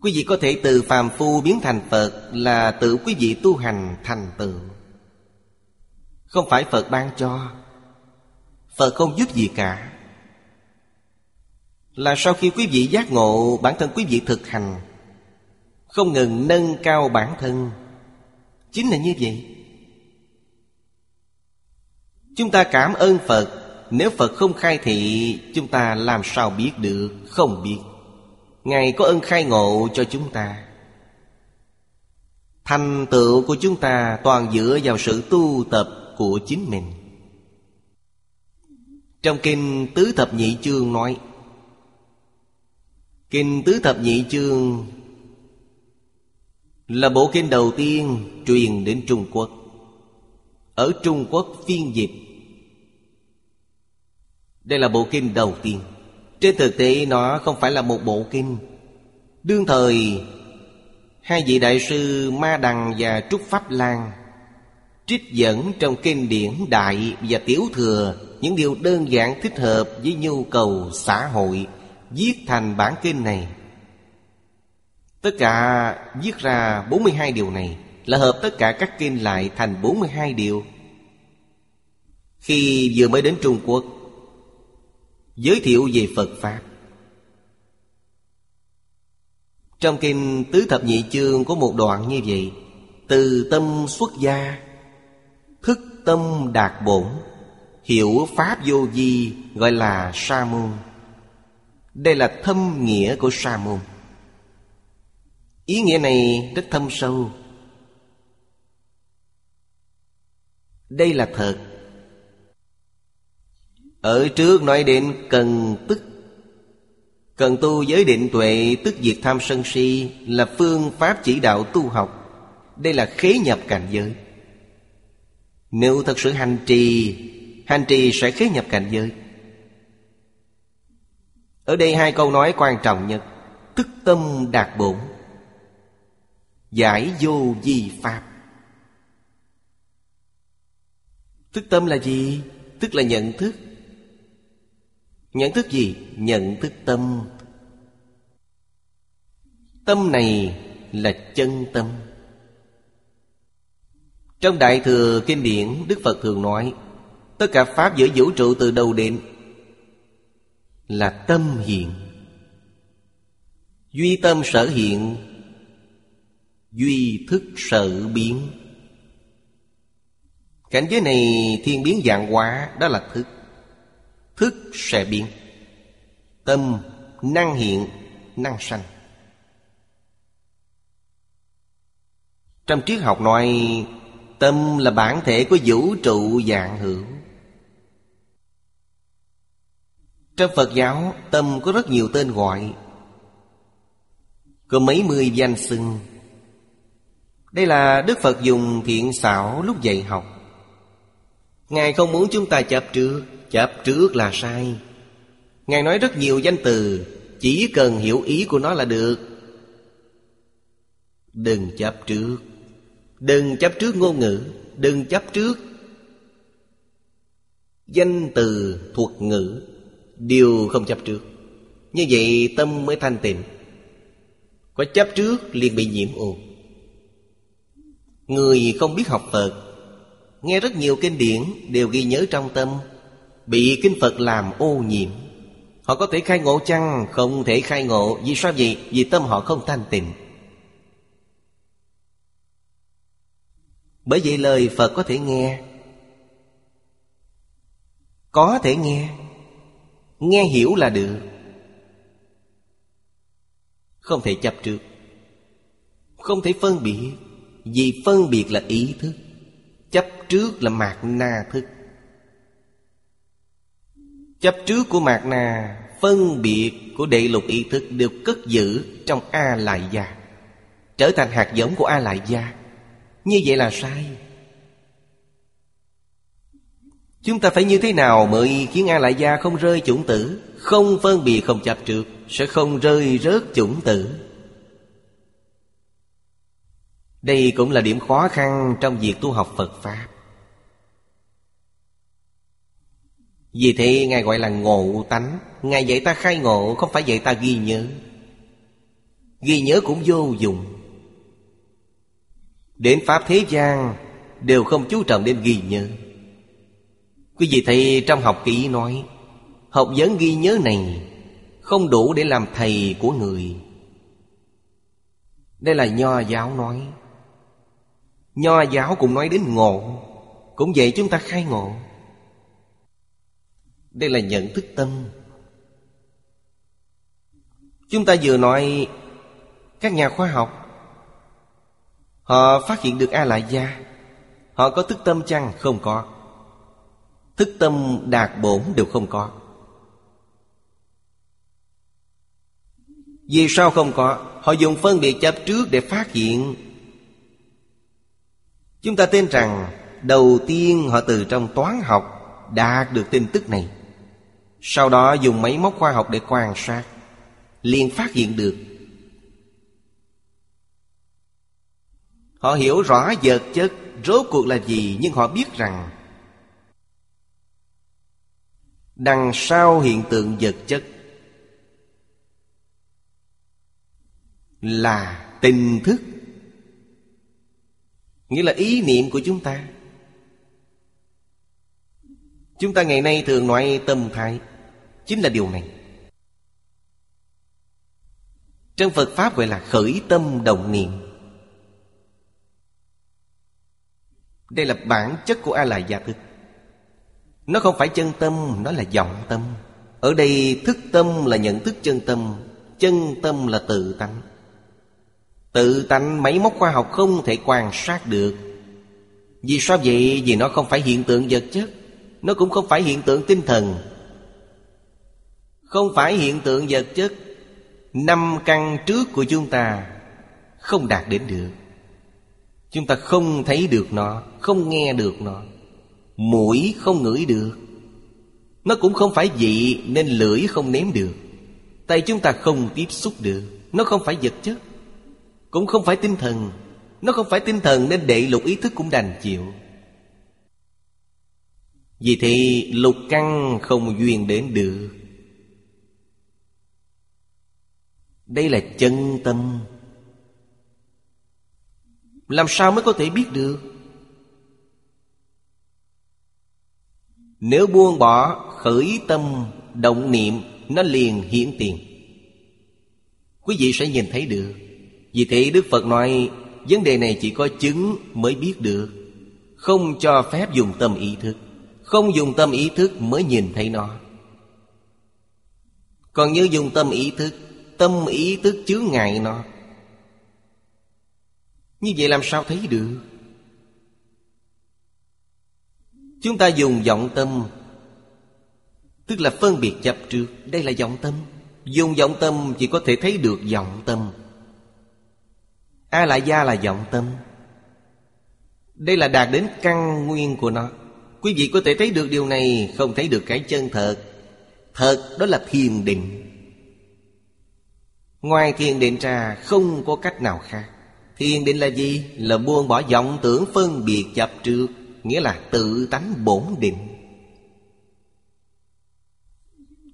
Quý vị có thể từ phàm phu biến thành Phật Là tự quý vị tu hành thành tựu. Không phải Phật ban cho, Phật không giúp gì cả. Là sau khi quý vị giác ngộ, Bản thân quý vị thực hành, Không ngừng nâng cao bản thân, Chính là như vậy. Chúng ta cảm ơn Phật. Nếu Phật không khai thị, Chúng ta làm sao biết được? Không biết. Ngài có ơn khai ngộ cho chúng ta. Thành tựu của chúng ta toàn dựa vào sự tu tập của chính mình. Trong Kinh Tứ Thập Nhị Chương nói, Kinh Tứ Thập Nhị Chương Là bộ kinh đầu tiên truyền đến Trung Quốc. Ở Trung Quốc phiên dịch. Đây là bộ kinh đầu tiên. Trên thực tế, nó không phải là một bộ kinh. Đương thời, Hai vị đại sư Ma Đằng và Trúc Pháp Lan Trích dẫn trong kinh điển Đại và Tiểu Thừa Những điều đơn giản thích hợp với nhu cầu xã hội Viết thành bản kinh này. Tất cả viết ra 42 điều này. Là hợp tất cả các kinh lại thành 42 điều. Khi vừa mới đến Trung Quốc, Giới thiệu về Phật Pháp. Trong kinh Tứ Thập Nhị Chương có một đoạn như vậy, Từ tâm xuất gia, Thức tâm đạt bổn, Hiểu Pháp vô vi gọi là Sa môn. Đây là thâm nghĩa của Sa môn. Ý nghĩa này rất thâm sâu. Đây là thật. Ở trước nói đến cần tức. Cần tu giới định tuệ, tức diệt tham sân si Là phương pháp chỉ đạo tu học. Đây là khế nhập cảnh giới. Nếu thật sự hành trì Hành trì sẽ khế nhập cảnh giới. Ở đây hai câu nói quan trọng nhất. Tức tâm đạt bổn. Giải vô di pháp. Tức tâm là gì? Tức là nhận thức. Nhận thức gì? Nhận thức tâm. Tâm này là chân tâm. Trong Đại Thừa Kinh điển, Đức Phật thường nói, Tất cả Pháp giữa vũ trụ từ đầu đến Là tâm hiện. Duy tâm sở hiện, Duy thức sở biến. Cảnh giới này thiên biến dạng hóa, Đó là thức. Thức sẽ biến. Tâm, năng hiện, Năng sanh. Trong triết học nói, Tâm là bản thể của vũ trụ dạng hữu. Trong Phật giáo, Tâm có rất nhiều tên gọi. Có mấy mươi danh xưng. Đây là Đức Phật dùng thiện xảo lúc dạy học. Ngài không muốn chúng ta chấp trước Chấp trước là sai. Ngài nói rất nhiều danh từ, Chỉ cần hiểu ý của nó là được. Đừng chấp trước. Đừng chấp trước ngôn ngữ, Đừng chấp trước. Danh từ thuật ngữ, Đều không chấp trước. Như vậy tâm mới thanh tịnh. Có chấp trước liền bị nhiễm ô Người không biết học Phật Nghe rất nhiều kinh điển, Đều ghi nhớ trong tâm. Bị kinh Phật làm ô nhiễm. Họ có thể khai ngộ chăng? Không thể khai ngộ. Vì sao vậy? Vì tâm họ không thanh tịnh. Bởi vậy lời Phật có thể nghe. Có thể nghe. Nghe hiểu là được. Không thể chấp trước. Không thể phân biệt. Vì phân biệt là ý thức. Chấp trước là mạt na thức. Chấp trước của mạt na, Phân biệt của đệ lục ý thức Đều cất giữ trong A lại gia, Trở thành hạt giống của A lại gia. Như vậy là sai. Chúng ta phải như thế nào mới khiến A lại gia không rơi chủng tử? Không phân biệt, không chấp trước, Sẽ không rơi rớt chủng tử. Đây cũng là điểm khó khăn trong việc tu học Phật Pháp. Vì thế, Ngài gọi là ngộ tánh. Ngài dạy ta khai ngộ, Không phải dạy ta ghi nhớ. Ghi nhớ cũng vô dụng. Đến Pháp thế gian, Đều không chú trọng đến ghi nhớ. Quý vị thấy trong học kỹ nói, Học vấn ghi nhớ này Không đủ để làm thầy của người. Đây là nho giáo nói Nho giáo cũng nói đến ngộ. Cũng vậy chúng ta khai ngộ. Đây là nhận thức tâm. Chúng ta vừa nói, Các nhà khoa học, Họ phát hiện được A lại gia Họ có thức tâm chăng? Không có. Thức tâm đạt bổn đều không có. Vì sao không có? Họ dùng phân biệt chấp trước để phát hiện Chúng ta tin rằng Đầu tiên họ từ trong toán học Đạt được tin tức này. Sau đó dùng máy móc khoa học để quan sát, liền phát hiện được. Họ hiểu rõ vật chất rốt cuộc là gì, Nhưng họ biết rằng Đằng sau hiện tượng vật chất Là tình thức. Nghĩa là ý niệm của chúng ta. Chúng ta ngày nay thường nói tâm thái. Chính là điều này. Trong Phật Pháp gọi là khởi tâm động niệm. Đây là bản chất của a la gia thức Nó không phải chân tâm, nó là vọng tâm. Ở đây thức tâm là nhận thức chân tâm Chân tâm là tự tánh. Tự tánh máy móc khoa học không thể quan sát được. Vì sao vậy? Vì nó không phải hiện tượng vật chất. Nó cũng không phải hiện tượng tinh thần. Không phải hiện tượng vật chất. Năm căn trước của chúng ta Không đạt đến được. Chúng ta không thấy được nó, Không nghe được nó. Mũi không ngửi được. Nó cũng không phải vị, Nên lưỡi không nếm được. Tay chúng ta không tiếp xúc được. Nó không phải vật chất. Cũng không phải tinh thần. Nó không phải tinh thần nên đệ lục ý thức cũng đành chịu. Vì thì lục căn không duyên đến được. Đây là chân tâm. Làm sao mới có thể biết được? Nếu buông bỏ khởi tâm, động niệm, Nó liền hiển tiền. Quý vị sẽ nhìn thấy được. Vì thế Đức Phật nói, Vấn đề này chỉ có chứng mới biết được, Không cho phép dùng tâm ý thức, Không dùng tâm ý thức mới nhìn thấy nó. Còn như dùng tâm ý thức, Tâm ý thức chứa ngại nó. Như vậy làm sao thấy được? Chúng ta dùng vọng tâm, Tức là phân biệt chấp trước. Đây là vọng tâm. Dùng vọng tâm chỉ có thể thấy được vọng tâm. A lại gia là vọng tâm. Đây là đạt đến căn nguyên của nó. Quý vị có thể thấy được điều này, Không thấy được cái chân thật. Thật, đó là thiền định. Ngoài thiền định ra, không có cách nào khác. Thiền định là gì? Là buông bỏ vọng tưởng phân biệt chập trước, Nghĩa là tự tánh bổn định.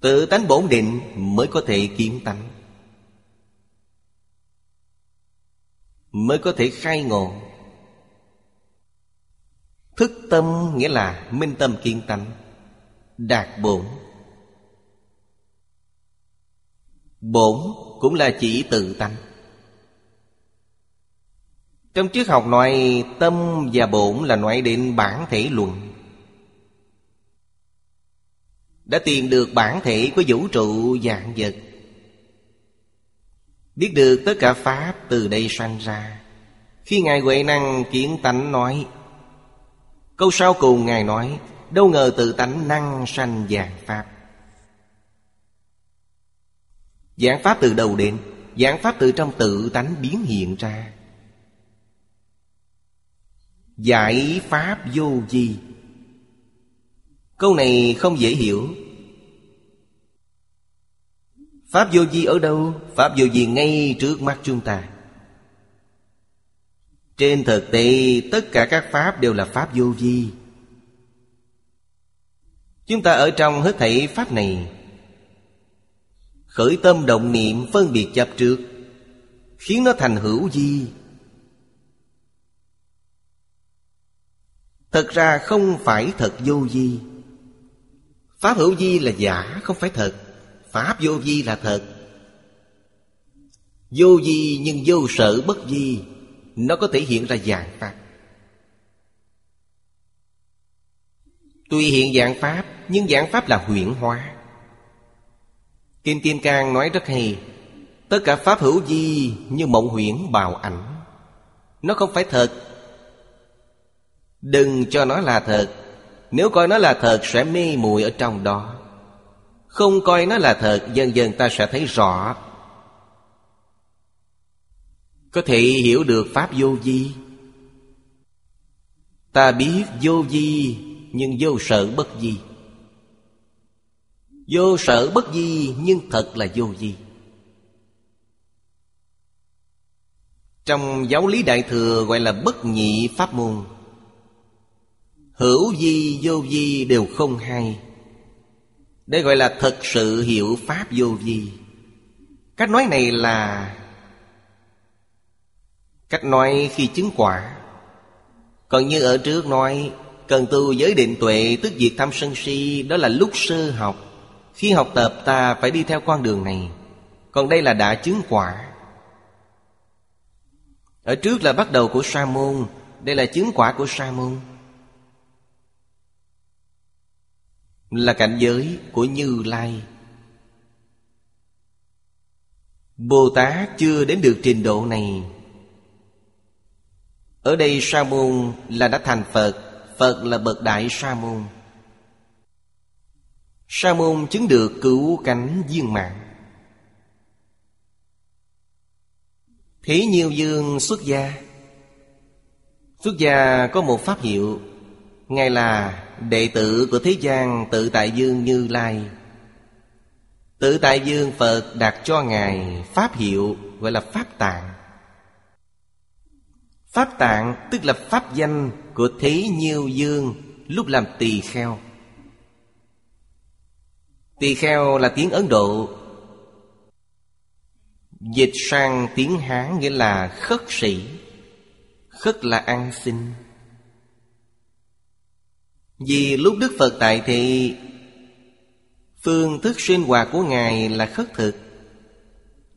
Tự tánh bổn định mới có thể kiếm tánh. Mới có thể khai ngộ. Thức tâm nghĩa là minh tâm kiên tánh, Đạt bổn. Bổn cũng là chỉ tự tánh. Trong triết học nói, tâm và bổn là nói đến bản thể luận. Đã tìm được bản thể của vũ trụ dạng vật Biết được tất cả Pháp từ đây sanh ra. Khi Ngài Huệ Năng kiến tánh nói, Câu sau cùng Ngài nói, Đâu ngờ tự tánh năng sanh dạng Pháp. Giảng Pháp từ đầu đến, Giảng Pháp từ trong tự tánh biến hiện ra. Giải Pháp vô gì Câu này không dễ hiểu. Pháp vô di ở đâu? Pháp vô di ngay trước mắt chúng ta. Trên thực tế, tất cả các Pháp đều là Pháp vô di Chúng ta ở trong hết thảy Pháp này, Khởi tâm động niệm phân biệt chấp trước, Khiến nó thành hữu di Thật ra không phải thật vô di Pháp hữu di là giả, không phải thật. Pháp vô vi là thật. Vô vi nhưng vô sở bất vi, Nó có thể hiện ra dạng Pháp. Tuy hiện dạng Pháp, Nhưng dạng Pháp là huyển hóa. Kim Kim Cang nói rất hay, Tất cả Pháp hữu vi như mộng huyễn bào ảnh. Nó không phải thật. Đừng cho nó là thật. Nếu coi nó là thật, sẽ mê muội ở trong đó. Không coi nó là thật, Dần dần ta sẽ thấy rõ. Có thể hiểu được Pháp vô vi Ta biết vô vi Nhưng vô sợ bất di. Vô sở bất di, Nhưng thật là vô vi Trong giáo lý Đại Thừa gọi là bất nhị pháp môn, Hữu di, vô vi đều không hay đây gọi là thật sự hiểu Pháp vô vi. Cách nói này là Cách nói khi chứng quả. Còn như ở trước nói, Cần tu giới định tuệ tức diệt tham sân si, Đó là lúc sơ học. Khi học tập ta phải đi theo con đường này. Còn đây là đã chứng quả. Ở trước là bắt đầu của sa môn Đây là chứng quả của sa môn Là cảnh giới của Như Lai. Bồ Tát chưa đến được trình độ này. Ở đây Sa môn là đã thành Phật Phật là bậc đại Sa môn. Sa môn chứng được cứu cánh viên mạng Thế nhiều dương xuất gia. Xuất gia có một pháp hiệu, Ngài là đệ tử của thế gian tự tại dương Như Lai. Tự tại dương Phật đặt cho Ngài Pháp hiệu gọi là Pháp Tạng. Pháp Tạng tức là Pháp danh của Thế Nhiêu Dương lúc làm tỳ kheo. Tỳ kheo là tiếng Ấn Độ. Dịch sang tiếng Hán nghĩa là khất sĩ. Khất là ăn xin vì lúc Đức Phật tại thì Phương thức sinh hoạt của Ngài là khất thực.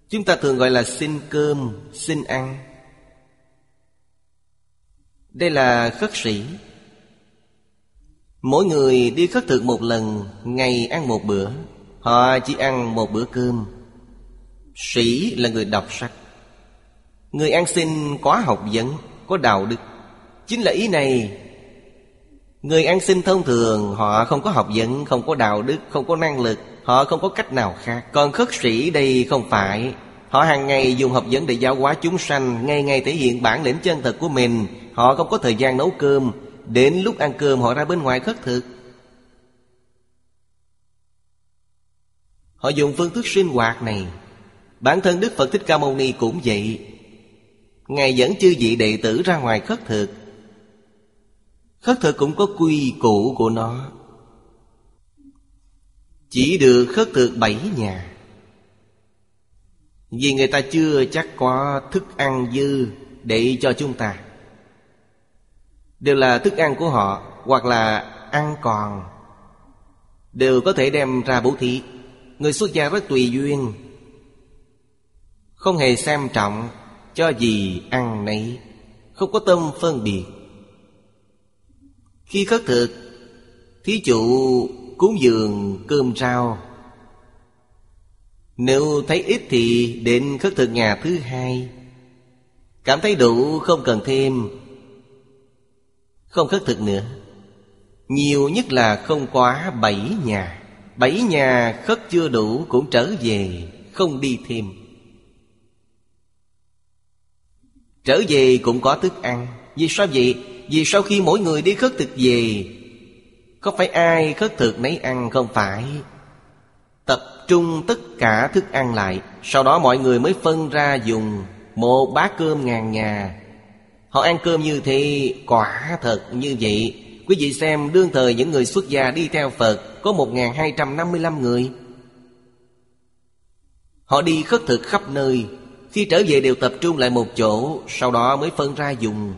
Chúng ta thường gọi là xin cơm, xin ăn. Đây là khất sĩ. Mỗi người đi khất thực một lần Ngày ăn một bữa. Họ chỉ ăn một bữa cơm. Sĩ là người đọc sách. Người ăn xin có học vấn Có đạo đức. Chính là ý này Người ăn xin thông thường, Họ không có học vấn, Không có đạo đức, Không có năng lực, Họ không có cách nào khác. Còn khất sĩ đây không phải. Họ hàng ngày dùng học vấn để giáo hóa chúng sanh, Ngày ngày thể hiện bản lĩnh chân thật của mình. Họ không có thời gian nấu cơm. Đến lúc ăn cơm, họ ra bên ngoài khất thực. Họ dùng phương thức sinh hoạt này. Bản thân Đức Phật Thích Ca Mâu Ni cũng vậy. Ngài dẫn chư vị đệ tử ra ngoài khất thực. Khất thực cũng có quy củ của nó. Chỉ được khất thực bảy nhà. Vì người ta chưa chắc có thức ăn dư Để cho chúng ta. Đều là thức ăn của họ, Hoặc là ăn còn. Đều có thể đem ra bố thí. Người xuất gia rất tùy duyên. Không hề xem trọng Cho gì ăn nấy. Không có tâm phân biệt khi khất thực, Thí chủ cúng dường cơm rau. Nếu thấy ít thì đến khất thực nhà thứ hai. Cảm thấy đủ, không cần thêm. Không khất thực nữa. Nhiều nhất là không quá bảy nhà. Bảy nhà khất chưa đủ cũng trở về, Không đi thêm. Trở về cũng có thức ăn. Vì sao vậy? Vì sau khi mỗi người đi khất thực về, có phải ai khất thực nấy ăn không phải? Tập trung tất cả thức ăn lại, Sau đó mọi người mới phân ra dùng Một bát cơm ngàn nhà Họ ăn cơm như thế, Quả thật như vậy. Quý vị xem, đương thời những người xuất gia đi theo Phật, Có 1.255 người. Họ đi khất thực khắp nơi. Khi trở về đều tập trung lại một chỗ, Sau đó mới phân ra dùng.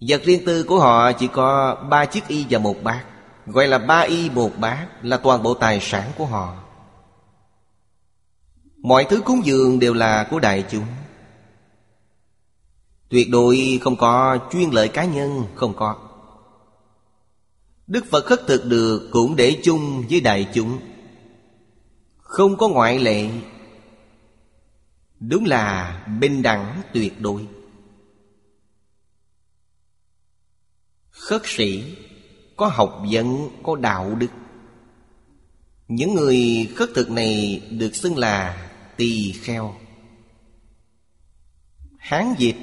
Vật riêng tư của họ chỉ có ba chiếc y và một bát, Gọi là ba y một bát Là toàn bộ tài sản của họ. Mọi thứ cúng dường đều là của đại chúng. Tuyệt đối không có chuyên lợi cá nhân, Không có. Đức Phật khất thực được cũng để chung với đại chúng. Không có ngoại lệ. Đúng là bình đẳng tuyệt đối. Khất sĩ Có học vấn, có đạo đức. Những người khất thực này được xưng là tỳ kheo. Hán dịch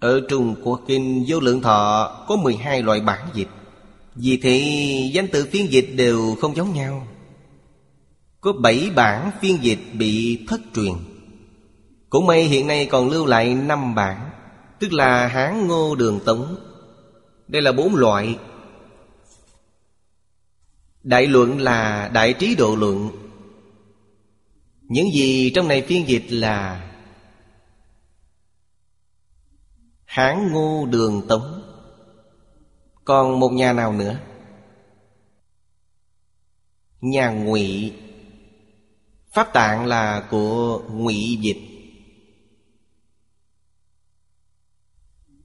Ở Trung Quốc Kinh Vô Lượng Thọ Có 12 loại bản dịch Vì thế danh từ phiên dịch đều không giống nhau. Có 7 bản phiên dịch bị thất truyền. Cũng may hiện nay còn lưu lại 5 bản. Tức là Hán Ngô Đường Tống. Đây là bốn loại. Đại luận là Đại trí độ luận. Những gì trong này phiên dịch là Hán Ngô Đường Tống. Còn một nhà nào nữa? Nhà Ngụy. Pháp tạng là của Ngụy Dịch.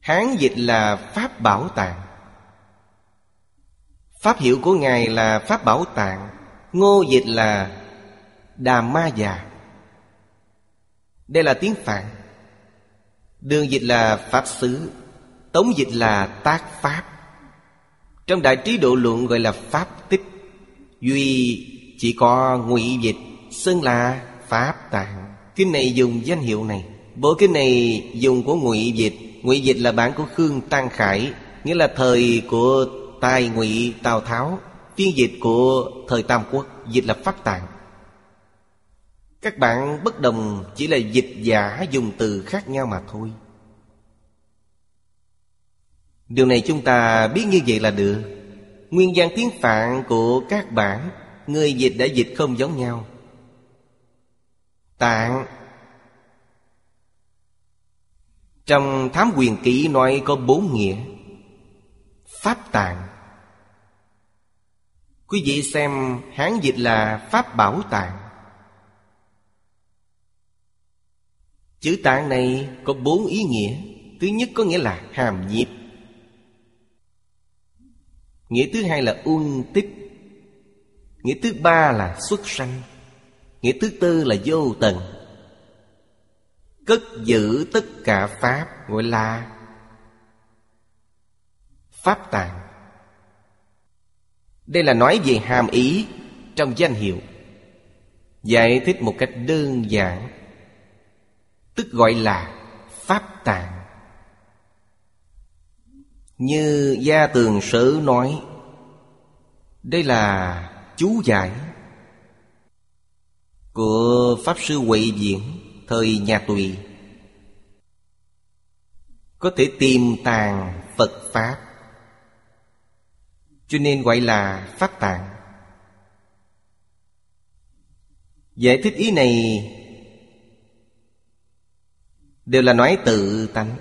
Hán dịch là Pháp Bảo Tạng Pháp hiệu của Ngài là Pháp Bảo Tạng Ngô dịch là Đà Ma Già. Đây là tiếng Phạn. Đường dịch là Pháp Xứ, Tống dịch là Tác Pháp. Trong Đại Trí Độ Luận gọi là Pháp Tích, Duy chỉ có ngụy dịch Xưng là Pháp Tạng. Kinh này dùng danh hiệu này. Bộ kinh này dùng của ngụy dịch Ngụy dịch là bản của Khương Tăng Khải, Nghĩa là thời của Tài Ngụy Tào Tháo, Phiên dịch của thời Tam Quốc, Dịch là Pháp Tạng. Các bạn bất đồng chỉ là dịch giả dùng từ khác nhau mà thôi. Điều này chúng ta biết như vậy là được. Nguyên văn tiếng Phạn của các bản, Người dịch đã dịch không giống nhau. Tạng trong Thám Quyền Kỹ nói có bốn nghĩa. Pháp tạng. Quý vị xem Hán dịch là Pháp Bảo Tạng. Chữ tạng này có bốn ý nghĩa. Thứ nhất có nghĩa là hàm nhiếp. Nghĩa thứ hai là ung tích. Nghĩa thứ ba là xuất sanh. Nghĩa thứ tư là vô tận. Cất giữ tất cả Pháp gọi là Pháp tạng. Đây là nói về hàm ý trong danh hiệu. Giải thích một cách đơn giản, Tức gọi là Pháp tạng. Như Gia Tường Sử nói, Đây là chú giải Của Pháp Sư Huệ Diễn. Thời nhà Tùy. Có thể tìm tàng Phật Pháp. Cho nên gọi là Pháp tạng. Giải thích ý này Đều là nói tự tánh.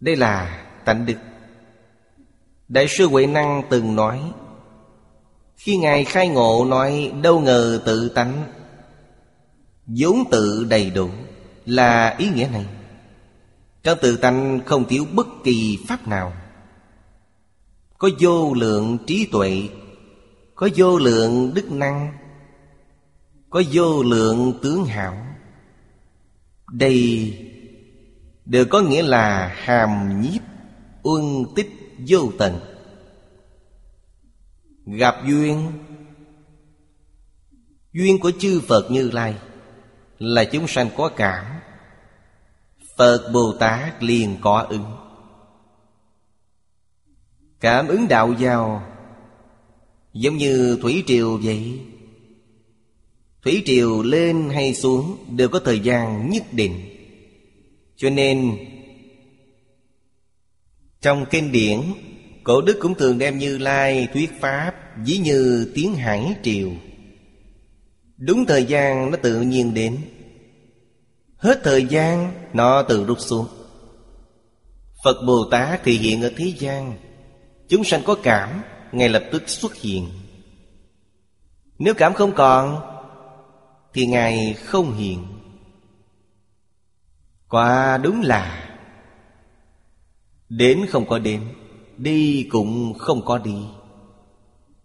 Đây là tánh đức. Đại sư Huệ Năng từng nói, Khi Ngài khai ngộ nói Đâu ngờ tự tánh vốn tự đầy đủ Là ý nghĩa này. Trong tự tánh không thiếu bất kỳ pháp nào. Có vô lượng trí tuệ, Có vô lượng đức năng, Có vô lượng tướng hảo. Đây đều có nghĩa là hàm nhiếp, Uân tích, vô tận. Gặp duyên Duyên của chư Phật Như Lai là chúng sanh có cảm. Phật Bồ Tát liền có ứng. Cảm ứng đạo giao Giống như thủy triều vậy. Thủy triều lên hay xuống Đều có thời gian nhất định. Cho nên, Trong kinh điển, Cổ đức cũng thường đem Như Lai thuyết Pháp Ví như tiếng hải triều. Đúng thời gian nó tự nhiên đến. Hết thời gian, nó tự rút xuống. Phật Bồ Tát thì hiện ở thế gian. Chúng sanh có cảm, Ngay lập tức xuất hiện. Nếu cảm không còn, Thì Ngài không hiện. Quả đúng là, Đến không có đến, Đi cũng không có đi.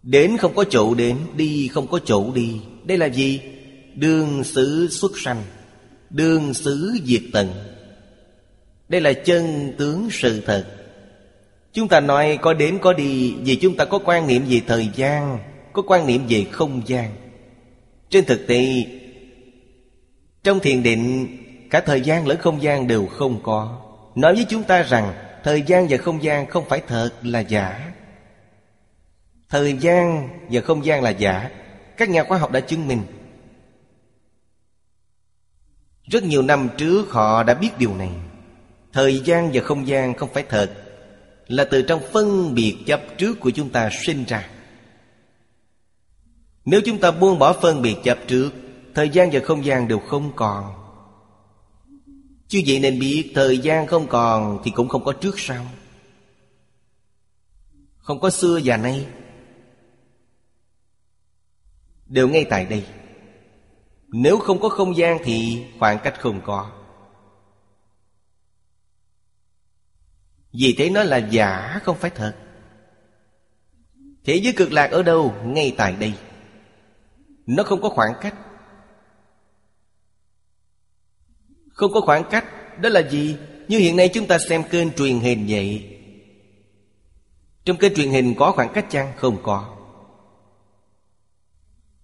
Đến không có chỗ đến, Đi không có chỗ đi. Đây là gì? Đương xứ xuất sanh. Đương xứ diệt tận. Đây là chân tướng sự thật. Chúng ta nói có đến có đi, Vì chúng ta có quan niệm về thời gian, Có quan niệm về không gian. Trên thực tế, Trong thiền định, Cả thời gian lẫn không gian đều không có. Nói với chúng ta rằng, Thời gian và không gian không phải thật là giả. Thời gian và không gian là giả. Các nhà khoa học đã chứng minh. Rất nhiều năm trước họ đã biết điều này. Thời gian và không gian không phải thật, Là từ trong phân biệt chấp trước của chúng ta sinh ra. Nếu chúng ta buông bỏ phân biệt chấp trước, Thời gian và không gian đều không còn. Chứ vậy nên biết thời gian không còn Thì cũng không có trước sau. Không có xưa và nay. Đều ngay tại đây. Nếu không có không gian thì khoảng cách không có. Vì thế nó là giả, không phải thật. Thế giới cực lạc ở đâu? Ngay tại đây. Nó không có khoảng cách. Không có khoảng cách, Đó là gì? Như hiện nay chúng ta xem kênh truyền hình vậy. Trong kênh truyền hình có khoảng cách chăng? Không có.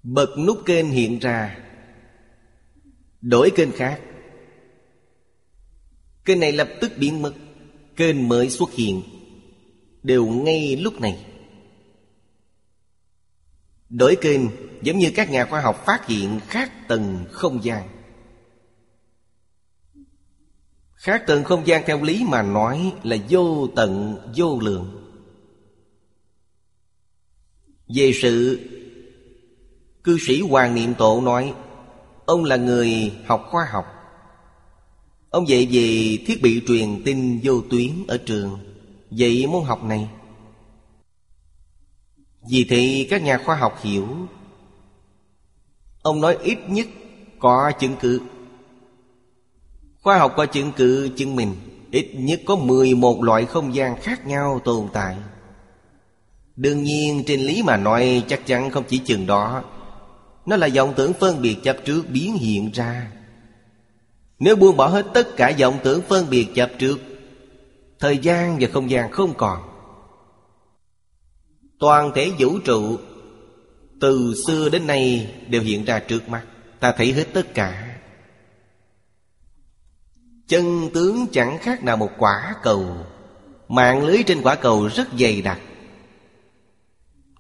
Bật nút kênh hiện ra. Đổi kênh khác. Kênh này lập tức biến mất. Kênh mới xuất hiện. Đều ngay lúc này. Đổi kênh giống như các nhà khoa học phát hiện khác tầng không gian. Khác tầng không gian theo lý mà nói là vô tận, vô lượng. Về sự, Cư sĩ Hoàng Niệm Tổ nói Ông là người học khoa học. Ông dạy về thiết bị truyền tin vô tuyến ở trường. Dạy môn học này. Vì thế các nhà khoa học hiểu. Ông nói ít nhất có chứng cứ. Khoa học có chứng cứ chứng minh Ít nhất có 11 loại không gian khác nhau tồn tại. Đương nhiên, trên lý mà nói chắc chắn không chỉ chừng đó. Nó là vọng tưởng phân biệt chấp trước biến hiện ra. Nếu buông bỏ hết tất cả vọng tưởng phân biệt chấp trước, Thời gian và không gian không còn. Toàn thể vũ trụ Từ xưa đến nay đều hiện ra trước mắt. Ta thấy hết tất cả. Chân tướng chẳng khác nào một quả cầu. Mạng lưới trên quả cầu rất dày đặc.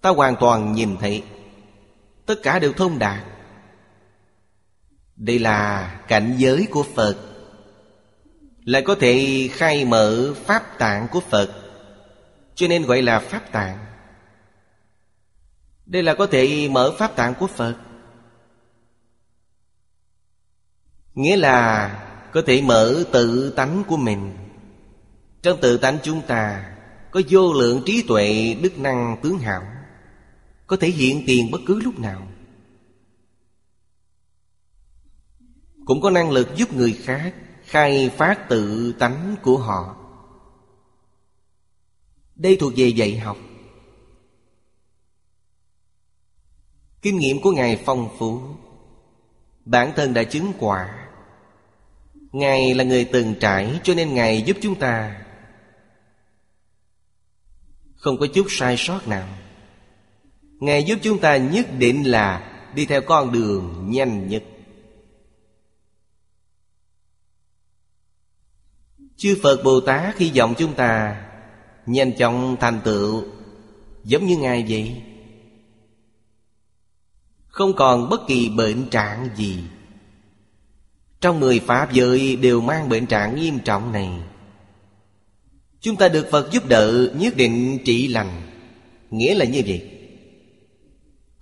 Ta hoàn toàn nhìn thấy. Tất cả đều thông đạt. Đây là cảnh giới của Phật. Lại có thể khai mở pháp tạng của Phật. Cho nên gọi là pháp tạng. Đây là có thể mở pháp tạng của Phật. Nghĩa là có thể mở tự tánh của mình. Trong tự tánh chúng ta có vô lượng trí tuệ đức năng tướng hảo có thể hiện tiền bất cứ lúc nào. Cũng có năng lực giúp người khác khai phát tự tánh của họ. Đây thuộc về dạy học. Kinh nghiệm của ngài phong phú. Bản thân đã chứng quả. Ngài là người từng trải cho nên Ngài giúp chúng ta. Không có chút sai sót nào. Ngài giúp chúng ta nhất định là Đi theo con đường nhanh nhất. Chư Phật Bồ Tát hy vọng chúng ta Nhanh chóng thành tựu, Giống như Ngài vậy. Không còn bất kỳ bệnh trạng gì. Trong mười Pháp giới đều mang bệnh trạng nghiêm trọng này. Chúng ta được Phật giúp đỡ nhất định trị lành, Nghĩa là như vậy.